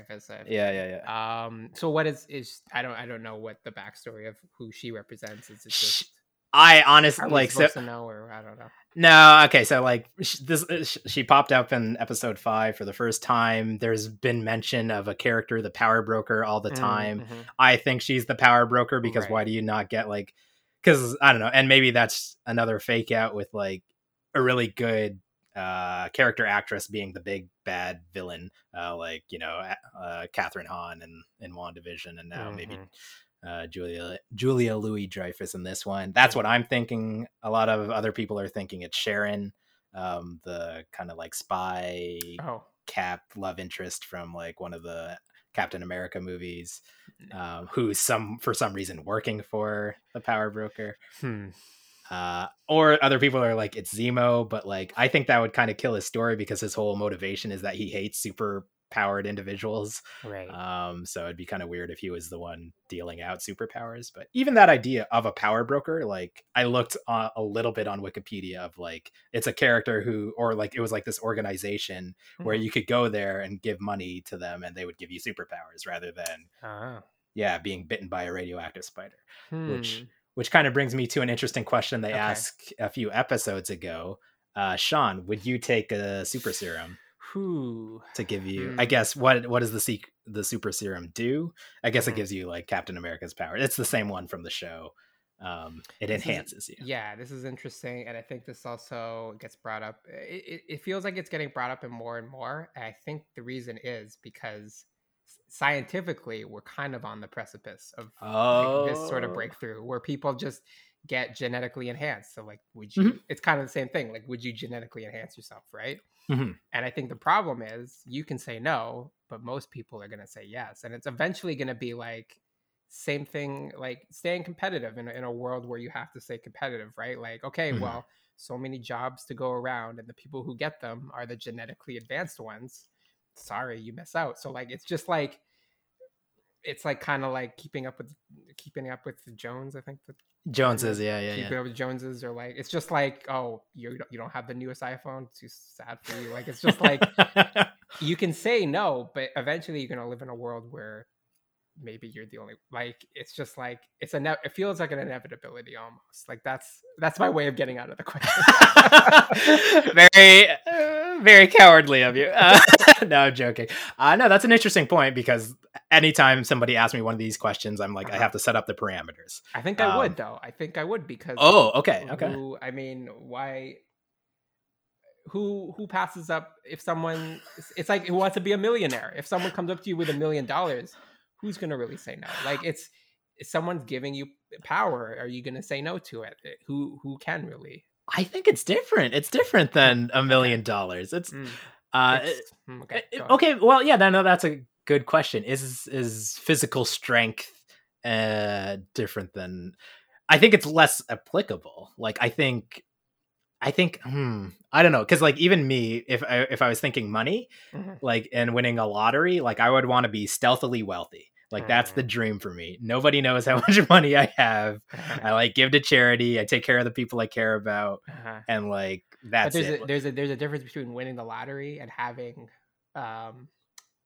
Yeah, yeah, yeah. Um. So what is is I don't I don't know what the backstory of who she represents. Is just I honestly like so. to know or I don't know. No, okay, so like sh- this, uh, she popped up in episode five for the first time. There's been mention of a character, the Power Broker, all the time. Mhm, mhm. I think she's the Power Broker because Right. why do you not get like? Because I don't know, and maybe that's another fake out with like a really good uh character actress being the big bad villain, uh like you know uh Kathryn Hahn in in WandaVision, and now maybe Mhm. uh, Julia Julia Louis Dreyfus in this one. That's what I'm thinking. A lot of other people are thinking it's Sharon, um, the kind of like spy Oh. cap love interest from like one of the Captain America movies, um, who's some for some reason working for the Power Broker. Hmm. Uh, or other people are like it's Zemo, but like I think that would kind of kill his story because his whole motivation is that he hates super powered individuals Right. um, so it'd be kind of weird if he was the one dealing out superpowers. But even that idea of a power broker, like I looked a little bit on Wikipedia of like it's a character who, or like it was like this organization where Mhm. you could go there and give money to them, and they would give you superpowers rather than Ah. yeah being bitten by a radioactive spider. Hmm. which kind of brings me to an interesting question they Okay. asked a few episodes ago. Uh, Shawn, would you take a super serum? Whew. to give you i Hmm. guess what what does the sec- the super serum do i guess Mhm. it gives you like captain america's power it's the same one from the show um it This is- enhances you Yeah, this is interesting, and I think this also gets brought up. It, it, it feels like it's getting brought up in more and more. And I think the reason is because scientifically, we're kind of on the precipice of like, this sort of Oh. breakthrough where people just get genetically enhanced. So, like, would you? It's kind of the same thing. Like, would you genetically enhance yourself, right? Mhm. And I think the problem is you can say no, but most people are going to say yes. And it's eventually going to be like, same thing, like staying competitive in, a- in a world where you have to stay competitive, right? Like, okay, Mhm. well, so many jobs to go around, and the people who get them are the genetically advanced ones. Sorry, you miss out. So, like, it's just like, it's like kind of like keeping up with keeping up with the Jones. I think the joneses yeah yeah keeping yeah up with Joneses, or like it's just like, oh, you don't, you don't have the newest iPhone. Too sad for you. Like it's just like you can say no, but eventually you're gonna live in a world where maybe you're the only like it's just like it's a ne- it feels like an inevitability almost. Like that's that's my way of getting out of the question. Very uh, very cowardly of you. Uh, no i'm joking. Uh no that's an interesting point because anytime somebody asks me one of these questions i'm like i Uh-huh. have to set up the parameters. I think i Um, would though. I think i would because oh okay okay. who, i mean why who who passes up if someone it's like who wants to be a millionaire? If someone comes up to you with a million dollars who's gonna really say no? Like it's someone's giving you power are you gonna say no to it? Who who can really? I think it's different. It's different than a million dollars. It's Mm, uh it's- mm, okay. Uh, okay well yeah no, no that's a good question. Is is physical strength uh different than i think it's less applicable. Like i think i think hmm i don't know because like even me if i if i was thinking money Mhm. like and winning a lottery like i would want to be stealthily wealthy like that's the Mm. dream for me nobody knows how much money i have i like give to charity i take care of the people i care about Uh-huh. and like but that's there's it a there's a there's a difference between winning the lottery and having um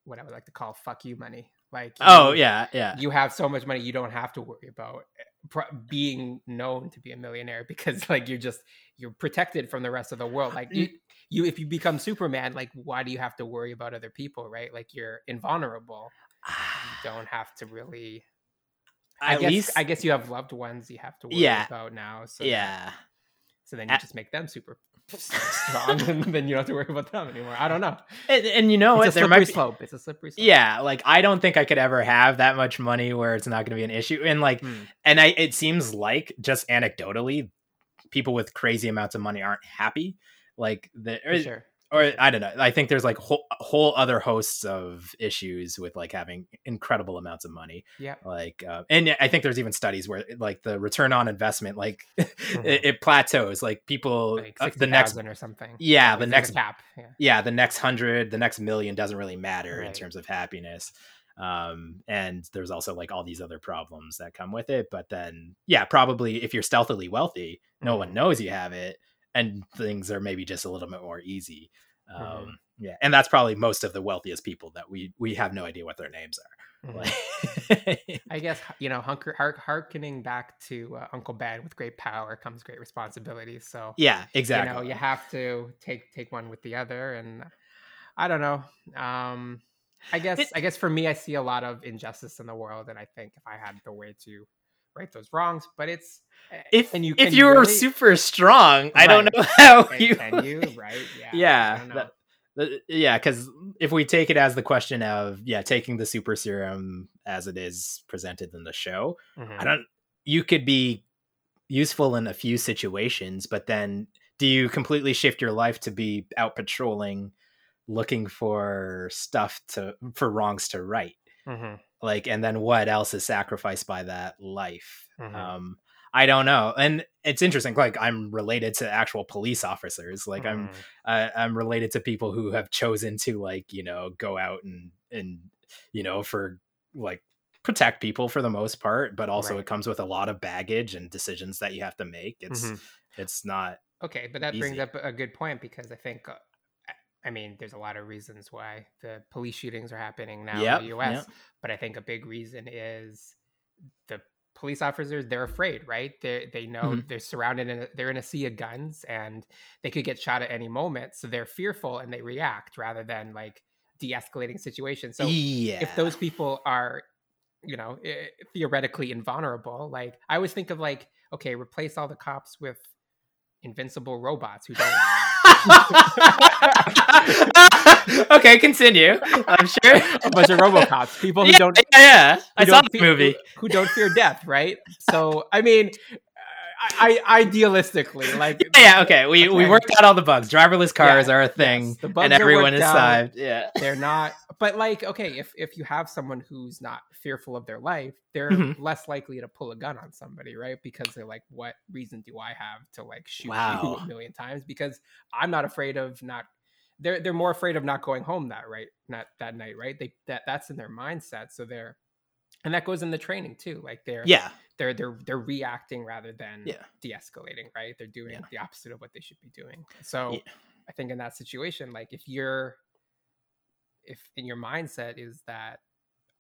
what I would like to call fuck you money. Like oh yeah yeah you have so much money you don't have to worry about eh, being known to be a millionaire because like you're just you're protected from the rest of the world. Like you, you if you become Superman, like why do you have to worry about other people, right? Like you're invulnerable. You don't have to really. I at guess least I guess you have loved ones you have to worry Yeah. about now. So yeah So then you A- just make them super strong, and then you don't have to worry about them anymore. I don't know. And, and you know it's what? a There slippery might be, slope. It's a slippery slope. yeah, like I don't think I could ever have that much money where it's not going to be an issue. And like, Hmm. and I, it seems like just anecdotally, people with crazy amounts of money aren't happy. Like the, For sure. Or I don't know. I think there's like whole, whole other hosts of issues with like having incredible amounts of money. Yeah. Like, uh, and I think there's even studies where like the return on investment, like Mhm. it, it plateaus. Like people, Like uh, 60, the next, or something. yeah, Like, the next cap. Yeah. yeah the next hundred the next million doesn't really matter in terms of happiness um and there's also like all these other problems that come with it but then yeah probably if you're stealthily wealthy no one Mhm. knows you have it and things are maybe just a little bit more easy um Mhm. yeah and that's probably most of the wealthiest people that we we have no idea what their names are Mhm. I guess you know, hunker, hark, harkening back to uh, Uncle Ben, with great power comes great responsibility. So yeah exactly you know, you have to take take one with the other, and I don't know. Um, I guess It- I guess for me, I see a lot of injustice in the world, and I think if I had the way to right those wrongs, but it's eh, if and you if can you were really- super strong i don't know how can, you can you right? Yeah, yeah that- that- yeah because if we take it as the question of yeah taking the super serum as it is presented in the show Mhm. i don't you could be useful in a few situations but then do you completely shift your life to be out patrolling looking for stuff to for wrongs to right Mhm. Like and then what else is sacrificed by that life Mhm. um i don't know and it's interesting like i'm related to actual police officers like i'm Mhm. I, I'm related to people who have chosen to like you know go out and and you know for like protect people for the most part but also Right. it comes with a lot of baggage and decisions that you have to make it's Mhm. it's not Okay, but that brings up a good point because I think, uh, I- mean, there's a lot of reasons why the police shootings are happening now Yep, in the U.S. yep. But I think a big reason is the police officers they're afraid, right? They they know Mhm. they're surrounded in a, they're in a sea of guns and they could get shot at any moment, so they're fearful and they react rather than like de-escalating situations. So yeah if those people are you know eh, theoretically invulnerable like i always think of like okay replace all the cops with invincible robots who don't okay continue i'm sure a bunch of robocops people who yeah, don't yeah, yeah. who i saw don't the fe- movie who, don't fear death right so i mean uh, I, I idealistically like yeah, yeah, okay. We we worked out all the bugs. Driverless cars Yeah, are a yes, thing, the bugs and everyone is out. saved. Yeah. they're not but like okay if if you have someone who's not fearful of their life they're Mhm. less likely to pull a gun on somebody right because they're like what reason do i have to like shoot you a million times because i'm not afraid of not they're they're more afraid of not going home that right not that night right they that that's in their mindset so they're and that goes in the training too like they're Yeah. they're they're they're reacting rather than Yeah. de-escalating right they're doing Yeah. the opposite of what they should be doing so Yeah. i think in that situation like if you're if in your mindset is that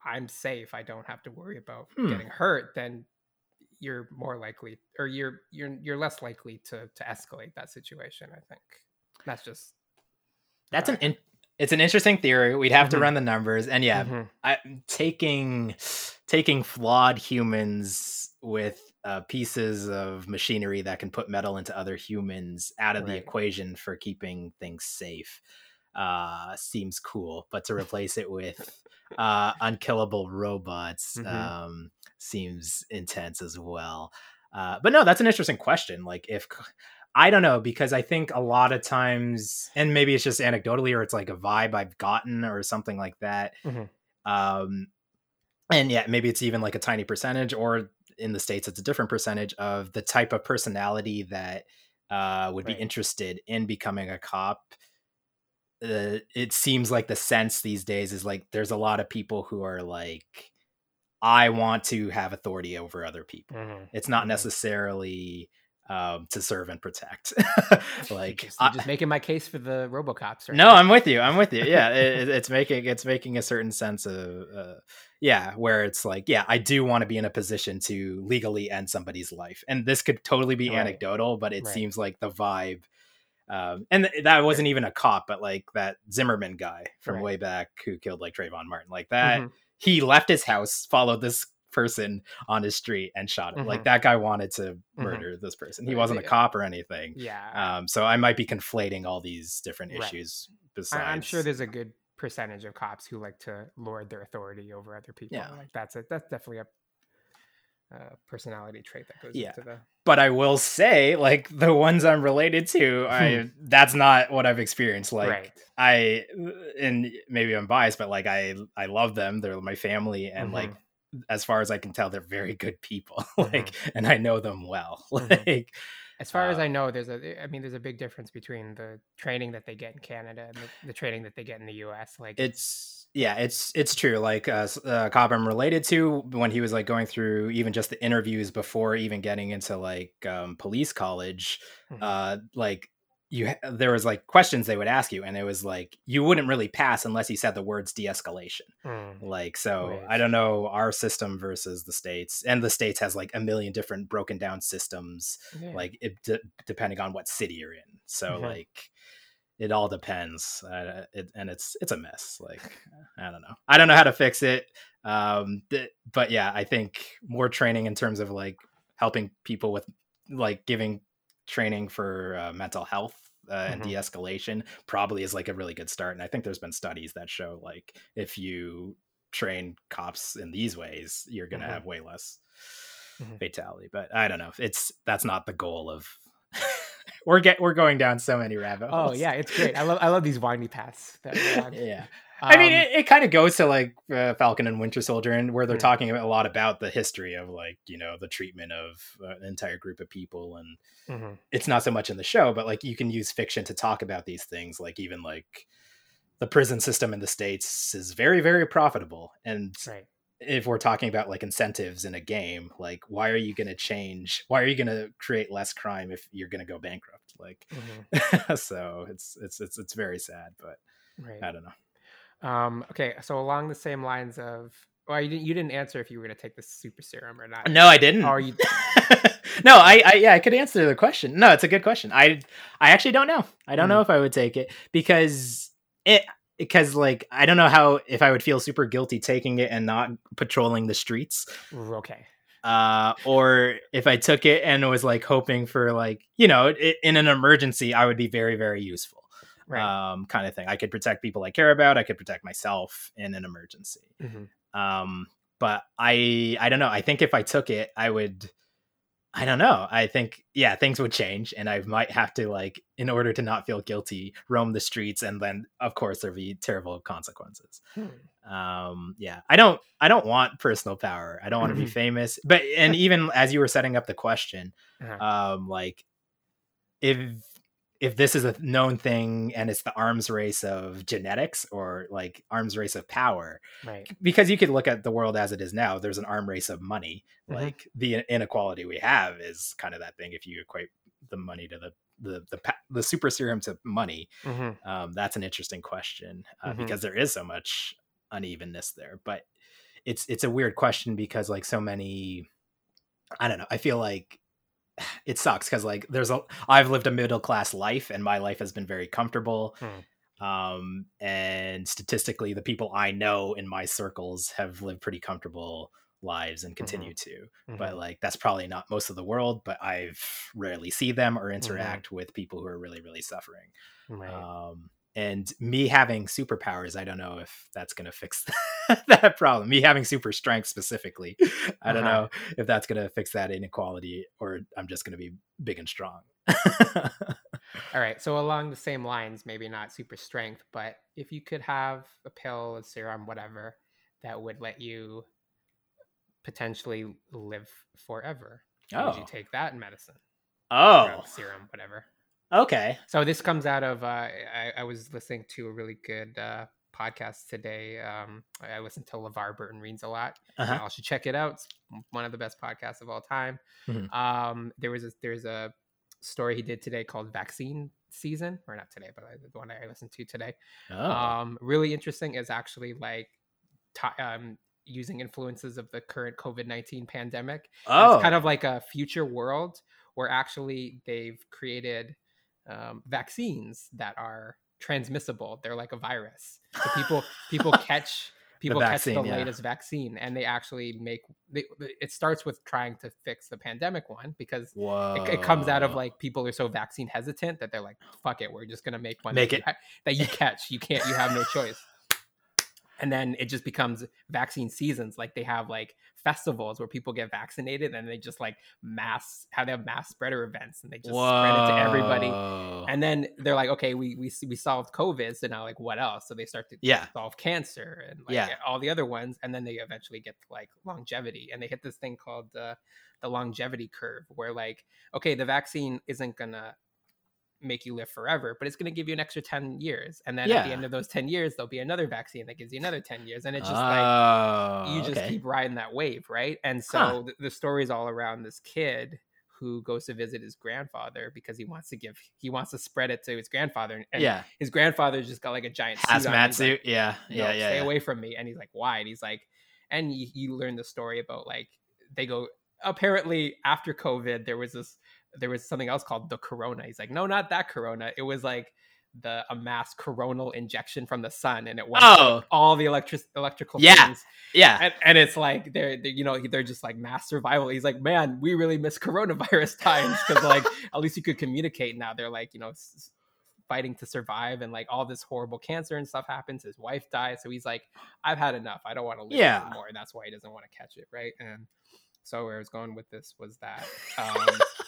i'm safe i don't have to worry about Hmm. getting hurt then you're more likely or you're you're you're less likely to to escalate that situation i think that's just That's an in, it's an interesting theory. We'd have to Mhm. run the numbers, and yeah, Mhm. I, taking taking flawed humans with uh, pieces of machinery that can put metal into other humans out of the equation for keeping things safe uh, seems cool, but to replace it with uh, unkillable robots Mhm. um, seems intense as well. Uh, but no, that's an interesting question. Like if I don't know because I think a lot of times, and maybe it's just anecdotally or it's like a vibe I've gotten or something like that. Mhm. Um, and yeah, maybe it's even like a tiny percentage, or in the states, it's a different percentage of the type of personality that uh, would Right. be interested in becoming a cop. Uh, it seems like the sense these days is like there's a lot of people who are like, I want to have authority over other people. Mhm. It's not Mhm. necessarily um, to serve and protect. Like, just, I- just making my case for the robocops right no, now. I'm with you. I'm with you. Yeah, it- it's making it's making a certain sense of uh, yeah, where it's like yeah, I do want to be in a position to legally end somebody's life, and this could totally be Right. anecdotal, but it Right. seems like the vibe. Um, and th- that wasn't even a cop, but like that Zimmerman guy from Right. way back who killed like Trayvon Martin, like that. Mhm. He left his house, followed this person on his street, and shot him. Like Mhm. that guy wanted to Mm-hmm. murder this person. He wasn't a cop or anything. yeah Um, so I might be conflating all these different Right. issues. Besides, I- I'm sure there's a good percentage of cops who like to lord their authority over other people. Yeah. Like that's it. That's definitely a uh, personality trait that goes Yeah. into the. but I will say, like the ones I'm related to, I that's not what I've experienced. Like right. I, and maybe I'm biased, but like I, I love them. They're my family, and like as far as I can tell, they're very good people. like, and I know them well. Mhm. Like, As far as uh, I know, there's a. I mean, there's a big difference between the training that they get in Canada and the, the training that they get in the U.S. Like, it's yeah it's it's true like uh, uh cop i'm related to when he was like going through even just the interviews before even getting into like um police college Mhm. uh like you there was like questions they would ask you and it was like you wouldn't really pass unless you said the words de-escalation mm, like so Right. i don't know our system versus the states and the states has like a million different broken down systems yeah. like it de- depending on what city you're in so Mhm. like it all depends uh, it, and it's it's a mess like i don't know i don't know how to fix it um th- but yeah i think more training in terms of like helping people with like giving training for uh, mental health uh, and Mhm. de-escalation probably is like a really good start and i think there's been studies that show like if you train cops in these ways you're gonna Mhm. have way less Mhm. fatality but i don't know it's that's not the goal of we're get we're going down so many rabbit holes. Oh yeah, it's great. I love I love these windy paths. Yeah i mean Um, it, it kind of goes to like uh, falcon and winter soldier and where they're Mm. talking a lot about the history of like you know the treatment of uh, an entire group of people and mhm, it's not so much in the show but like you can use fiction to talk about these things like even like the prison system in the states is very very profitable and right. If we're talking about like incentives in a game like why are you going to change why are you going to create less crime if you're going to go bankrupt? Like mhm, so it's it's it's it's very sad but right. i don't know. Um, okay, so along the same lines of, well, you didn't you didn't answer if you were going to take the super serum or not. no i didn't. Oh, you no I, I yeah i could answer the question. No it's a good question. I i actually don't know. I don't Hmm. know if i would take it because it because like i don't know how if i would feel super guilty taking it and not patrolling the streets okay. uh or if i took it and was like hoping for like you know i in an emergency i would be very very useful Right. um kind of thing i could protect people i care about i could protect myself in an emergency Mhm, um but i i don't know i think if i took it i would i don't know. I think yeah things would change and i might have to like in order to not feel guilty roam the streets and then of course there'd be terrible consequences. Hmm, um yeah i don't i don't want personal power. I don't want to be Mhm. famous but and even as you were setting up the question uh-huh, um like if if this is a known thing and it's the arms race of genetics or like arms race of power right. because you could look at the world as it is now there's an arm race of money Mhm. like the inequality we have is kind of that thing if you equate the money to the the the, the super serum to money hmm um, that's an interesting question uh, Mhm. because there is so much unevenness there but it's it's a weird question because like so many i don't know i feel like it sucks because like there's a i've lived a middle class life and my life has been very comfortable um and statistically the people i know in my circles have lived pretty comfortable lives and continue to but mhm, like that's probably not most of the world but i've rarely see them or interact with people who are really really suffering right. um and me having superpowers i don't know if that's going to fix that problem me having super strength specifically i don't Uh-huh. know if that's going to fix that inequality or i'm just going to be big and strong All right. So along the same lines, maybe not super strength, but if you could have a pill, a serum, whatever, that would let you potentially live forever, would oh you take that in medicine? Oh serum, whatever. Okay So this comes out of uh, I, I was listening to a really good uh, podcast today. Um, I listen to LeVar Burton reads a lot. uh-huh. Y'all should check it out. It's one of the best podcasts of all time. Mhm. Um, there was a, there's a story he did today called Vaccine Season, or not today, but I- the one I listened to today. oh Um, really interesting is actually like ti um, using influences of the current COVID nineteen pandemic. And oh It's kind of like a future world where actually they've created um, vaccines that are transmissible. They're like a virus. So people people catch people vaccine, catch the yeah. latest vaccine, and they actually make. They, it starts with trying to fix the pandemic one because it, it comes out of like people are so vaccine hesitant that they're like, "Fuck it, we're just gonna make one Make that it. you, ha- that you catch. You can't. You have no choice." And then it just becomes vaccine seasons like they have like festivals where people get vaccinated and they just like mass how they have mass spreader events and they just spread it to everybody and then they're like okay we we we solved covid so now like what else so they start to Yeah. solve cancer and like Yeah. all the other ones and then they eventually get to like longevity and they hit this thing called uh, the longevity curve where like okay the vaccine isn't gonna make you live forever but it's gonna give you an extra 10 years and then at the end of those 10 years there'll be another vaccine that gives you another 10 years and it's just like oh, you just okay. keep riding that wave, right? And so Huh. the, the story is all around this kid who goes to visit his grandfather because he wants to give he wants to spread it to his grandfather and, yeah his grandfather's just got like a giant suit hazmat and he's like, suit. yeah, "No, yeah, yeah. stay yeah. away from me and he's like why and he's like and you, you learn the story about like they go apparently after covid there was this there was something else called the corona. He's like no not that corona. It was like the a mass coronal injection from the sun and it went to, like, Oh. all the electric electrical Yeah. things. Yeah, and, and it's like they're, they you know they're just like mass survival. He's like man we really miss coronavirus times because like at least you could communicate now. They're like you know fighting to survive and like all this horrible cancer and stuff happens. His wife dies. So he's like i've had enough. I don't want to live Yeah. anymore. And that's why he doesn't want to catch it. Right? And so where i was going with this was that um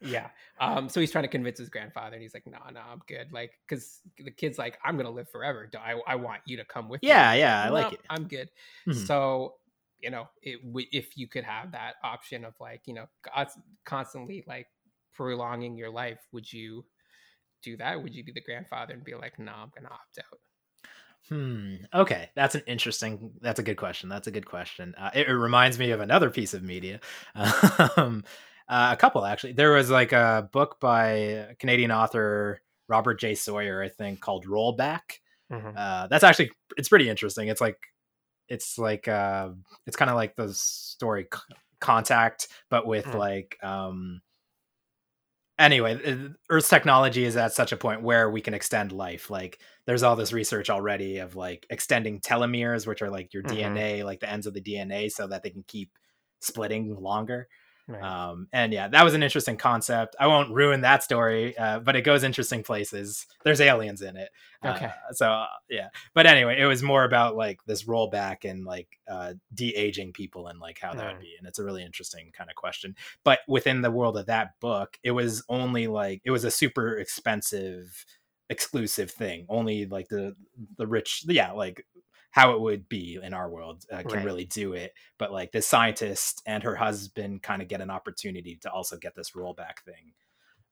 yeah um so he's trying to convince his grandfather and he's like no no i'm good like because the kid's like i'm gonna live forever I, I want you to come with me Yeah, And yeah, I like "No, it." i'm good Mhm. so you know it w- if you could have that option of like you know cons- constantly like prolonging your life would you do that would you be the grandfather and be like no i'm gonna opt out Hmm. Okay, that's an interesting. That's a good question. That's a good question. Uh, it, it reminds me of another piece of media. Um, uh, a couple actually. There was like a book by Canadian author Robert J. Sawyer, I think, called Rollback. Uh, that's actually it's pretty interesting. It's like it's like uh, it's kind of like the story C- Contact, but with Mm. like um. Anyway, Earth's technology is at such a point where we can extend life. Like there's all this research already of like extending telomeres, which are like your Mhm. DNA, like the ends of the DNA, so that they can keep splitting longer. Right Um, and yeah, that was an interesting concept. I won't ruin that story, uh, but it goes interesting places. There's aliens in it. Okay. Uh, so uh, yeah, but anyway, it was more about like this rollback and like uh, de aging people and like how that Mm. would be. And it's a really interesting kind of question. But within the world of that book, it was only like it was a super expensive exclusive thing only like the the rich yeah like how it would be in our world uh, can Right. really do it but like this scientist and her husband kind of get an opportunity to also get this rollback thing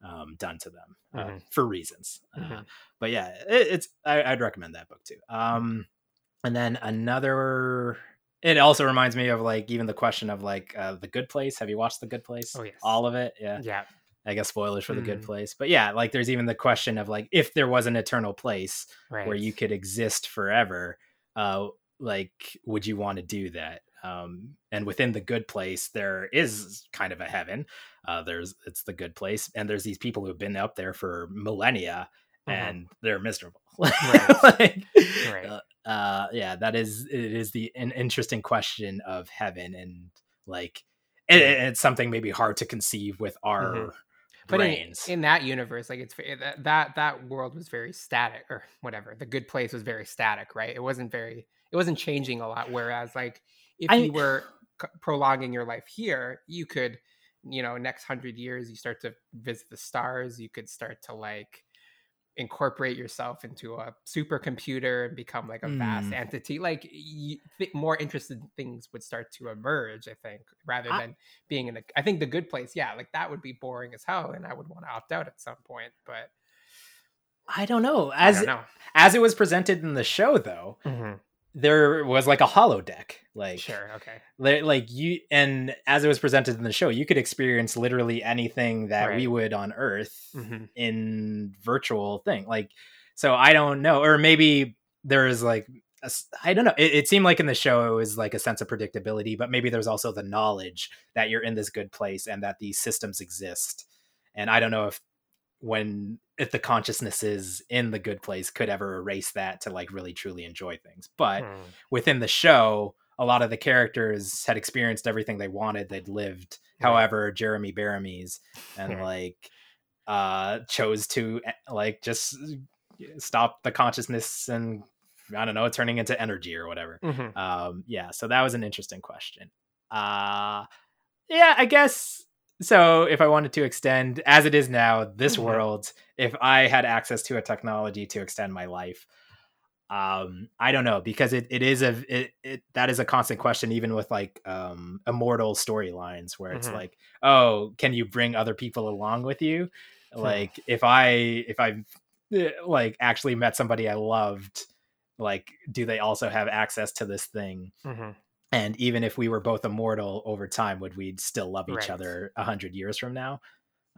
um, done to them uh, Mhm. for reasons uh, Mhm. but yeah it, it's I, i'd recommend that book too um and then another it also reminds me of like even the question of like uh, the good place have you watched the good place Oh, yes. all of it yeah yeah I guess spoilers for the good Mm. place. But yeah, like there's even the question of like if there was an eternal place right where you could exist forever, uh like would you want to do that? Um and within the good place there is kind of a heaven. Uh there's it's the good place and there's these people who've been up there for millennia Mhm. and they're miserable. Right. Like, Right. uh, uh yeah, that is it is the an interesting question of heaven and like it, it's something maybe hard to conceive with our Mhm. But in, brains. in that universe like it's that that that world was very static or whatever. The good place was very static right? It wasn't very it wasn't changing a lot. Whereas like if I- you were prolonging your life here you could you know next hundred years you start to visit the stars you could start to like incorporate yourself into a supercomputer and become like a vast Mm. entity like you, th- more interesting things would start to emerge i think rather I- than being in a i think the good place yeah like that would be boring as hell and i would want to opt out at some point but I don't know. i As don't know as it was presented in the show, though, there was like a holodeck Like sure okay like you and as it was presented in the show, you could experience literally anything that we would on Earth hmm in virtual thing. Like so, I don't know, or maybe there is like. I don't know. It, it seemed like in the show it was like a sense of predictability, but maybe there's also the knowledge that you're in this good place and that these systems exist. And I don't know if when if the consciousness is in the good place could ever erase that to like really truly enjoy things. But Hmm. within the show, a lot of the characters had experienced everything they wanted. They'd lived. Right. However, Jeremy Bearimy and Yeah. like uh chose to eh, like just stop the consciousness and I don't know, turning into energy or whatever. Mhm. Um, yeah, so that was an interesting question. Uh, yeah, I guess so. If I wanted to extend, as it is now, this Mhm. world, if I had access to a technology to extend my life, um, I don't know because it, it is a it, it that is a constant question, even with like um immortal storylines where it's Mhm. like, oh, can you bring other people along with you? Like if I if I like actually met somebody I loved, like do they also have access to this thing? Mhm. And even if we were both immortal over time would we still love each Right. other a hundred years from now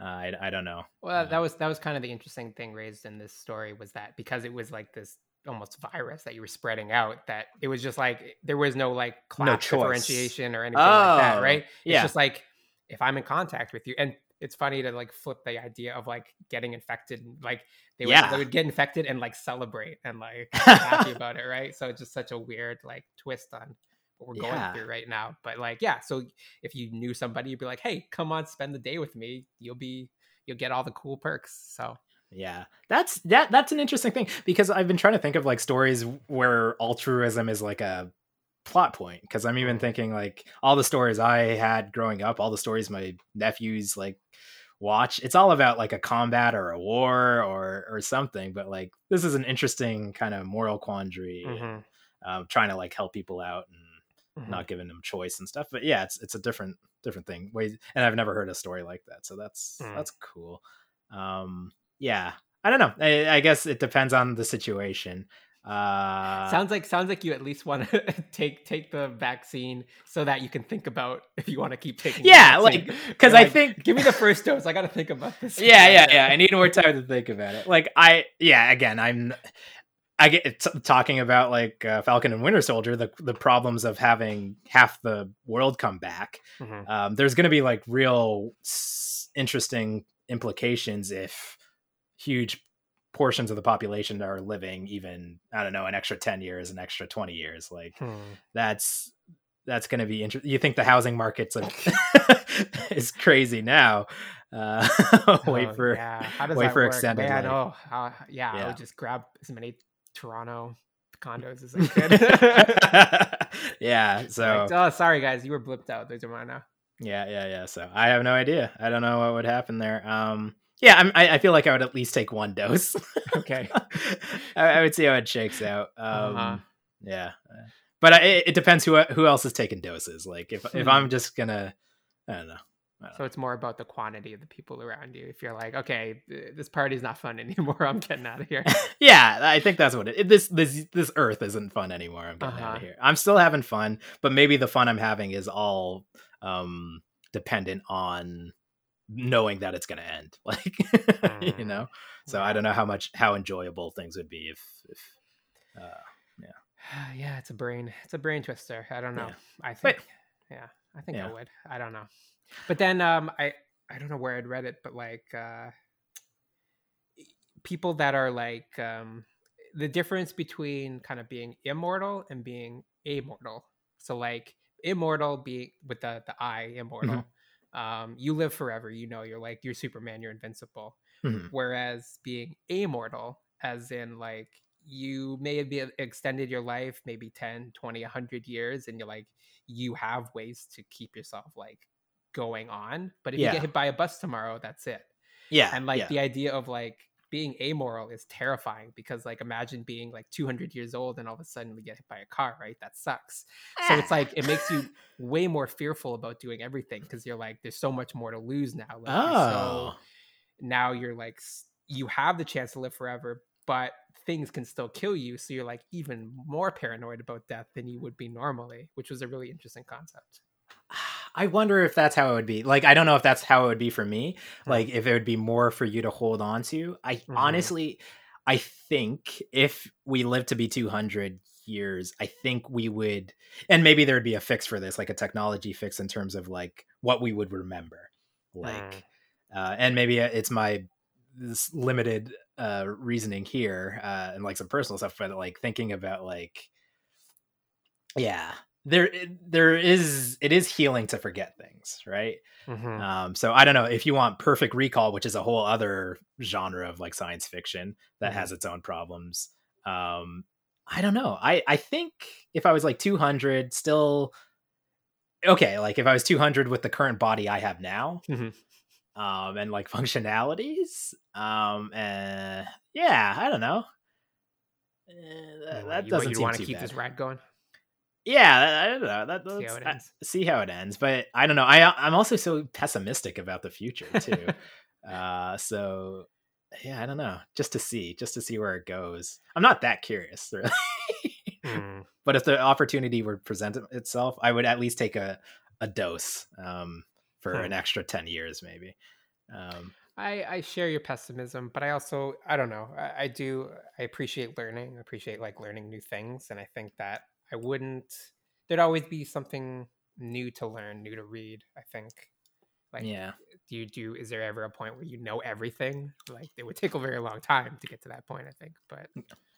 uh, I, I don't know Well, that Uh, was that was kind of the interesting thing raised in this story was that because it was like this almost virus that you were spreading out, that it was just like there was no like class choice. differentiation or anything like that, Oh, right? It's yeah. just like if I'm in contact with you, and it's funny to like flip the idea of like getting infected, and, like they would Yeah. they would get infected and like celebrate and like happy about it, right? So it's just such a weird like twist on what we're Yeah. going through right now. But like, yeah, so if you knew somebody, you'd be like, hey, come on, spend the day with me. You'll be you'll get all the cool perks. So yeah that's that that's an interesting thing because i've been trying to think of like stories where altruism is like a plot point because i'm even Mm. thinking like all the stories i had growing up all the stories my nephews like watch it's all about like a combat or a war or or something but like this is an interesting kind of moral quandary mhm, um, trying to like help people out and mhm. not giving them choice and stuff. But yeah, it's it's a different different thing. Ways and I've never heard a story like that, so that's Mm. that's cool. Um, yeah, I don't know. I, I guess it depends on the situation. Uh, sounds like sounds like you at least want to take take the vaccine so that you can think about if you want to keep taking. Yeah, like, 'cause You're I like, think- give me the first dose. I got to think about this. yeah, yeah, yeah. I need more time to think about it. Like I, yeah, again, I'm. I get t- talking about like uh, Falcon and Winter Soldier, the the problems of having half the world come back. Mhm. um, there's going to be like real s- interesting implications if huge portions of the population are living even i don't know an extra 10 years an extra 20 years like Hmm. that's that's going to be interesting you think the housing market's a- is crazy now uh wait Oh, for yeah. How does wait that for work? extended Man, oh, uh, yeah, I Yeah. would just grab as many Toronto condos as I could. yeah so Like, oh, sorry guys, you were blipped out. Mine now. Yeah, yeah, yeah. So I have no idea. I don't know what would happen there. Um, yeah, I'm, I, I feel like I would at least take one dose. Okay. I, I would see how it shakes out. Um, Uh-huh. Yeah, uh, but I, it, it depends who who else is taking doses. Like if if Hmm. I'm just gonna, I don't know. So it's more about the quantity of the people around you. If you're like, okay, th- this party's not fun anymore, I'm getting out of here. yeah, I think that's what it. This this this Earth isn't fun anymore. I'm getting out Uh-huh. of here. I'm still having fun, but maybe the fun I'm having is all um dependent on knowing that it's going to end like you Mm. know so i don't know how much how enjoyable things would be if if uh yeah, it's a brain, it's a brain twister. I don't know. Yeah. I But- think, yeah, I think I would. I don't know. But then, um, I I don't know where I'd read it, but like, uh, people that are like, um, the difference between kind of being immortal and being immortal. So like immortal being with the the I immortal. Um, you live forever. You know, you're like you're Superman. You're invincible. mhm. whereas being amortal as in like you may have extended your life maybe 10 20 100 years and you're like you have ways to keep yourself like going on but if you get hit by a bus tomorrow that's it. Yeah and like yeah. the idea of like being amoral is terrifying because like imagine being like 200 years old and all of a sudden we get hit by a car right? That sucks. So it's like it makes you way more fearful about doing everything because you're like there's so much more to lose now like, you're so oh. now you're like you have the chance to live forever but things can still kill you so you're like even more paranoid about death than you would be normally which was a really interesting concept I wonder if that's how it would be. Like, I don't know if that's how it would be for me. Like, if it would be more for you to hold on to. I Mhm. honestly, I think if we live to be 200 years, I think we would, and maybe there would be a fix for this, like a technology fix in terms of like what we would remember. Like, uh, and maybe it's my this limited uh reasoning here uh and like some personal stuff but like thinking about like yeah there there is it is healing to forget things right Mhm. um so i don't know if you want perfect recall which is a whole other genre of like science fiction that Mhm. has its own problems um I don't know. I I think if I was like 200, still okay. Like if I was 200 with the current body I have now, Mhm. um, and like functionalities, um, and yeah, I don't know. Eh, that, that doesn't you seem want to keep bad. this ride going. Yeah, I don't know. That, See how it I- ends. see how it ends, but I don't know. I I'm also so pessimistic about the future too. uh, so yeah, I don't know. Just to see, just to see where it goes. I'm not that curious, really. Mm. but if the opportunity were present itself, I would at least take a a dose um, for Hmm. an extra ten years, maybe. Um, I, I share your pessimism, but I also I don't know. I, I do I appreciate learning. I appreciate like learning new things, and I think that I wouldn't. There'd always be something new to learn, new to read. I think. Like, yeah, do you do? Is there ever a point where you know everything? Like, it would take a very long time to get to that point. I think, but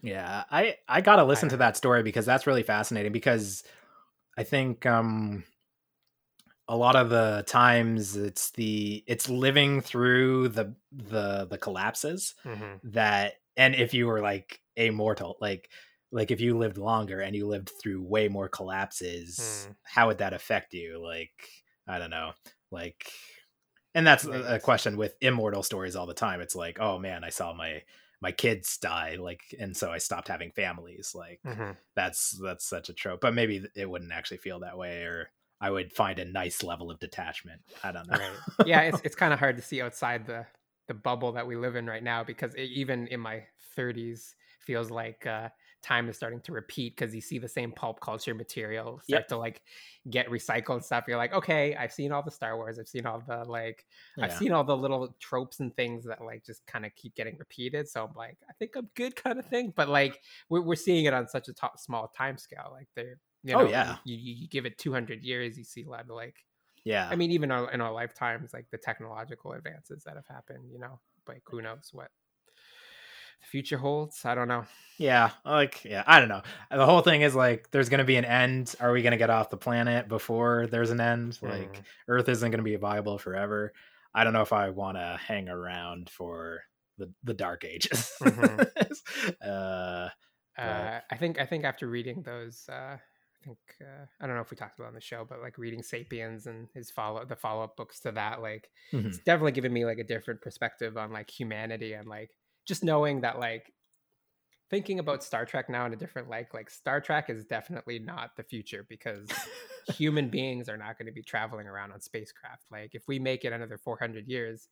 yeah. I I gotta listen to that story because that's really fascinating. Because I think um, a lot of the times it's the it's living through the the the collapses Mhm. that and if you were like immortal like like if you lived longer and you lived through way more collapses Hmm. how would that affect you like i don't know like and that's a, a question with immortal stories all the time it's like oh man i saw my my kids die like and so i stopped having families like Mhm. that's that's such a trope but maybe it wouldn't actually feel that way or i would find a nice level of detachment i don't know right yeah it's, it's kind of hard to see outside the the bubble that we live in right now because it, even in my 30s feels like uh time is starting to repeat because you see the same pulp culture material start Yep. to like get recycled and stuff you're like okay i've seen all the star wars i've seen all the like i've seen all the little tropes and things that like just kind of keep getting repeated so i'm like i think i'm good kind of thing but like we're, we're seeing it on such a to- small time scale like they're you Oh, know, yeah. you, you give it 200 years you see a lot of like yeah I mean, even our, in our lifetimes, like the technological advances that have happened, you know, like who knows what the future holds? I don't know. Yeah, like yeah, I don't know. The whole thing is like there's going to be an end. Are we going to get off the planet before there's an end? Like Mm. Earth isn't going to be viable forever. I don't know if I want to hang around for the the dark ages. uh Uh, I think I think after reading those, uh, I think uh, I don't know if we talked about on the show, but like reading *Sapiens* and his follow the follow up books to that, like mhm. it's definitely given me like a different perspective on like humanity and like just knowing that like thinking about Star Trek now in a different like like Star Trek is definitely not the future because human beings are not going to be traveling around on spacecraft. Like if we make it another 400 years,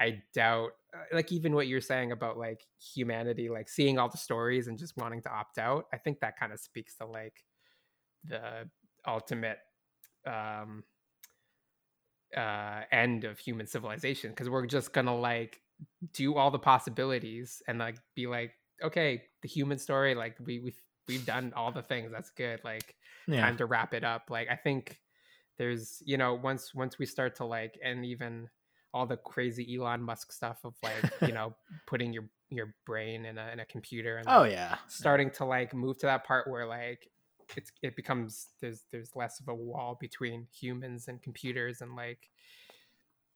I doubt uh, like even what you're saying about like humanity like seeing all the stories and just wanting to opt out. I think that kind of speaks to like the ultimate um uh end of human civilization because we're just gonna like do all the possibilities and like be like okay the human story like we we've, we've done all the things that's good like yeah. time to wrap it up like i think there's you know once once we start to like and even all the crazy elon musk stuff of like you know putting your your brain in a, in a computer and oh, like, Oh yeah. starting to like move to that part where like it's it becomes there's there's less of a wall between humans and computers and like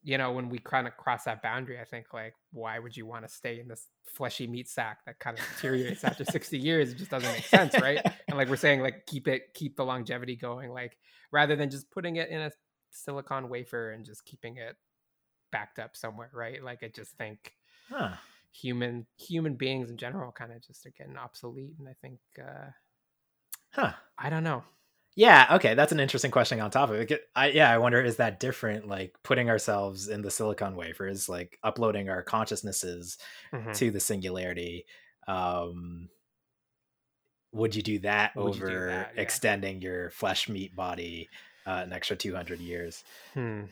you know when we kind of cross that boundary i think like why would you want to stay in this fleshy meat sack that kind of deteriorates after 60 years it just doesn't make sense right and like we're saying like keep it keep the longevity going like rather than just putting it in a silicon wafer and just keeping it backed up somewhere right like i just think Huh. human human beings in general kind of just are getting obsolete and i think uh Huh. i don't know Yeah, okay, that's an interesting question on top of it. I, yeah, I wonder is that different like putting ourselves in the silicon wafers, like uploading our consciousnesses Mhm. to the singularity um would you do that Would you do over that, yeah. extending your flesh meat body uh, an extra 200 years Hmm.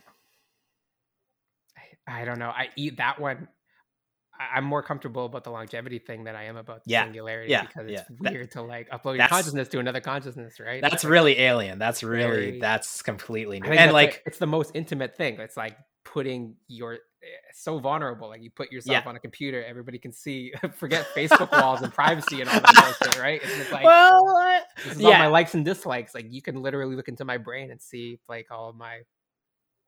I, I don't know. I eat that one. I'm more comfortable about the longevity thing than I am about the Yeah, singularity yeah, because yeah. it's That- weird to like upload your consciousness to another consciousness, right? that's like- really alien that's really Very- that's completely new and that's like it's the most intimate thing. It's like putting your it's so vulnerable. Like you put yourself Yeah. on a computer, everybody can see. Forget Facebook walls and privacy and all that bullshit, right? It's just like well uh, this is all yeah my likes and dislikes. Like you can literally look into my brain and see like all of my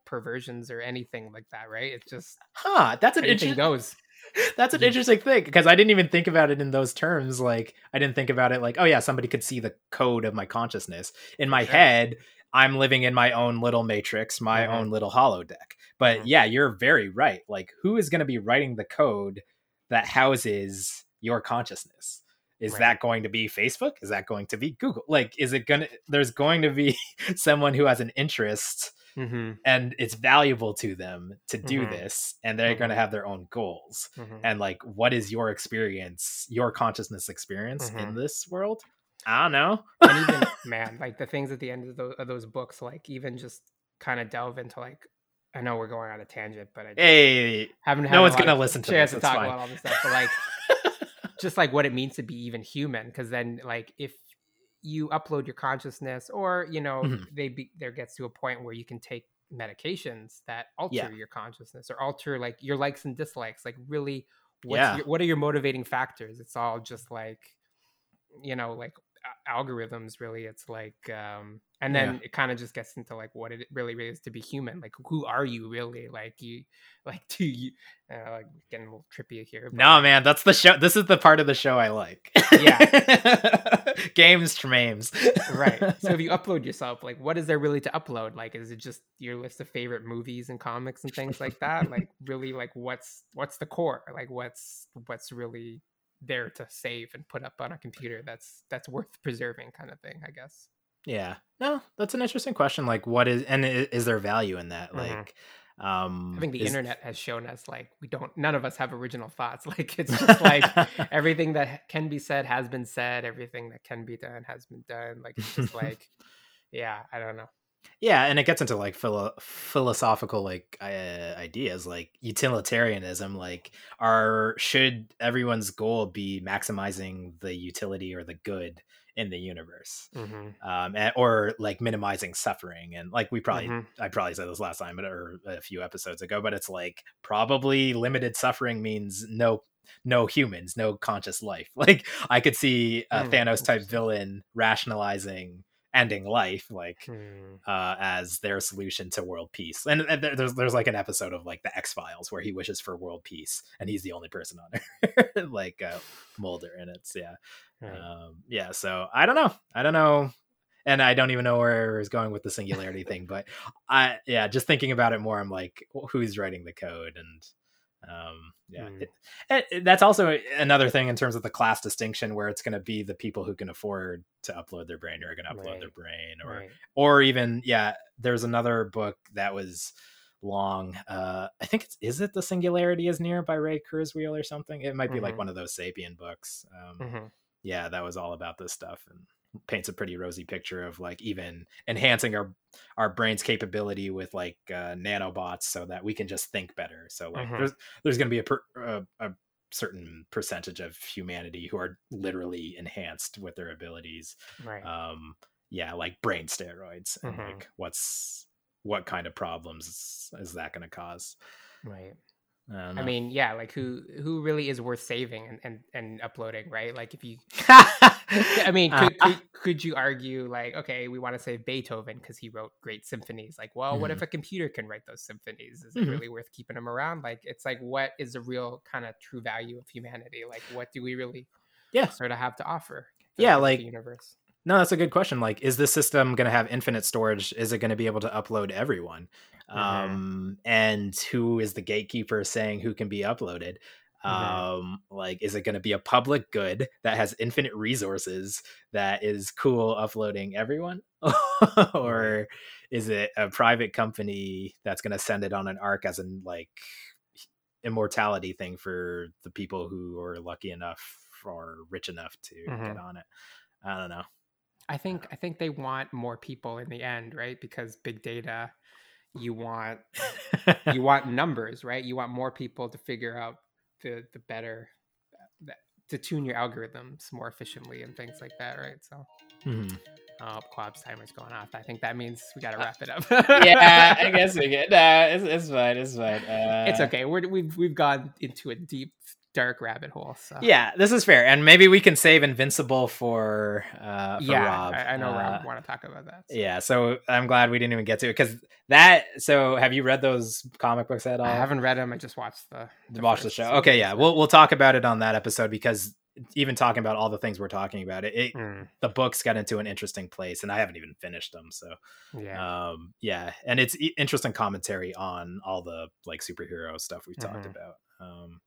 perversions or anything like that, right? It's just huh that's an interesting goes. That's an interesting thing because I didn't even think about it in those terms. Like, I didn't think about it like, oh yeah, somebody could see the code of my consciousness. In my Sure. head, I'm living in my own little matrix, my Mhm. own little holodeck. But Mhm. yeah, you're very right. Like, who is going to be writing the code that houses your consciousness? Is Right. that going to be Facebook? Is that going to be Google? Like, is it going to, there's going to be someone who has an interest Mm-hmm, and it's valuable to them to do Mhm. this and they're going to have their own goals mm-hmm. and like what is your experience your consciousness experience in Mhm. this world i don't know and even man, like the things at the end of those, of those books, like even just kind of delve into like. I know we're going on a tangent, but I just hey haven't had no one's gonna listen to chance this, to talk fine. about all this stuff. But like, just like what it means to be even human because then like if you upload your consciousness or you know Mhm. they be, there gets to a point where you can take medications that alter Yeah. your consciousness or alter like your likes and dislikes like really what's Yeah. your, what are your motivating factors it's all just like you know like algorithms really it's like um and then it kind of just gets into like what it really is to be human like who are you really? Like you like do you uh, like getting a little trippy here but, no man that's the show this is the part of the show i like. Yeah. games tremames right so if you upload yourself like what is there really to upload? Like is it just your list of favorite movies and comics and things like that? Like really like what's what's the core? Like what's what's really there to save and put up on a computer that's that's worth preserving kind of thing i guess. Yeah. No that's an interesting question like what is and i- is there value in that? Mhm. like um i think the is- internet has shown us like we don't none of us have original thoughts. Like it's just like everything that can be said has been said everything that can be done has been done. Like it's just like yeah i don't know yeah and it gets into like philo- philosophical like uh, ideas like utilitarianism like are should everyone's goal be maximizing the utility or the good in the universe mm-hmm. um and, or like minimizing suffering and like we probably Mhm. i probably said this last time but- or a few episodes ago but it's like probably limited suffering means no no humans no conscious life like i could see a Hmm, thanos type villain rationalizing ending life like Hmm. uh, as their solution to world peace. And, and there's there's like an episode of like the X Files where he wishes for world peace, and he's the only person on Earth, like uh, Mulder, and it's yeah, Right. um, yeah. So I don't know, I don't know, and I don't even know where it's going with the singularity thing, but I yeah, just thinking about it more, I'm like, wh- who's writing the code and. Um, yeah, Hmm. it- it- that's also another thing in terms of the class distinction where it's going to be the people who can afford to upload their brain are going to upload their brain or right. or even yeah there's another book that was long uh i think it's is it the singularity is near by ray kurzweil or something it might be like Mhm. one of those sapien books um Mhm. yeah that was all about this stuff and paints a pretty rosy picture of like even enhancing our our brain's capability with like uh, nanobots so that we can just think better so like Mhm. there's there's going to be a, per, a a certain percentage of humanity who are literally enhanced with their abilities Right. um yeah like brain steroids and Mhm. like what's what kind of problems is, is that going to cause right. I, I mean, yeah, like who who really is worth saving and and, and uploading, right? Like if you I mean, could, Uh, could, could you argue like, okay, we want to save Beethoven because he wrote great symphonies? Like, well, what Mhm. if a computer can write those symphonies? Is it really worth keeping them around? Like, it's like, what is the real kind of true value of humanity? Like, what do we really, Yeah. sort of have to offer? Yeah, like- universe. No that's a good question like is this system going to have infinite storage? Is it going to be able to upload everyone? Mhm. um and who is the gatekeeper saying who can be uploaded? Mhm. um like is it going to be a public good that has infinite resources that is cool uploading everyone? Or is it a private company that's going to send it on an ark as an like immortality thing for the people who are lucky enough or rich enough to get Mhm. on it? I don't know I think I think they want more people in the end, right? Because big data, you want you want numbers, right? You want more people to figure out the the better to tune your algorithms more efficiently and things like that, right? So Mhm. Oh, Kwab's timer's going off. I think that means we gotta wrap it up. yeah, I guess we get. Nah, it's, it's fine. It's fine. Uh, it's okay. We're, we've we've gone into a deep, dark rabbit hole. So Yeah, this is fair, and maybe we can save Invincible for uh for yeah. Rob. I, I know Uh, Rob want to talk about that. so. Yeah, so I'm glad we didn't even get to it because that. So, have you read those comic books at all? I haven't read them. I just watched the, watched the show. season, Okay, yeah, we'll we'll talk about it on that episode because even talking about all the things we're talking about, it, it Mm, the books got into an interesting place, and I haven't even finished them. So, yeah. um, yeah, and it's interesting commentary on all the like superhero stuff we've talked Mhm. about. Um,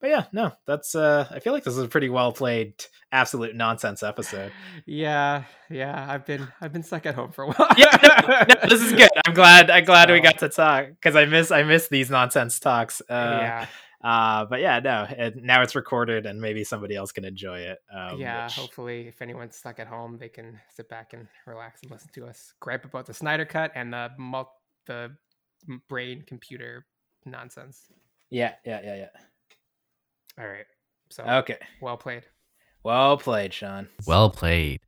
but yeah, no, that's. uh I feel like this is a pretty well played, absolute nonsense episode. yeah, yeah. I've been I've been stuck at home for a while. yeah, no, no, this is good. I'm glad. I'm glad we got to talk because I miss I miss these nonsense talks. Uh, yeah, Uh, but yeah, no, and now it's recorded and maybe somebody else can enjoy it. Um, yeah. which- Hopefully, if anyone's stuck at home, they can sit back and relax and listen to us gripe about the Snyder Cut and the mul- the brain computer nonsense. yeah, yeah, yeah, yeah. All right. So Okay. well played. Well played, Shawn. Well played.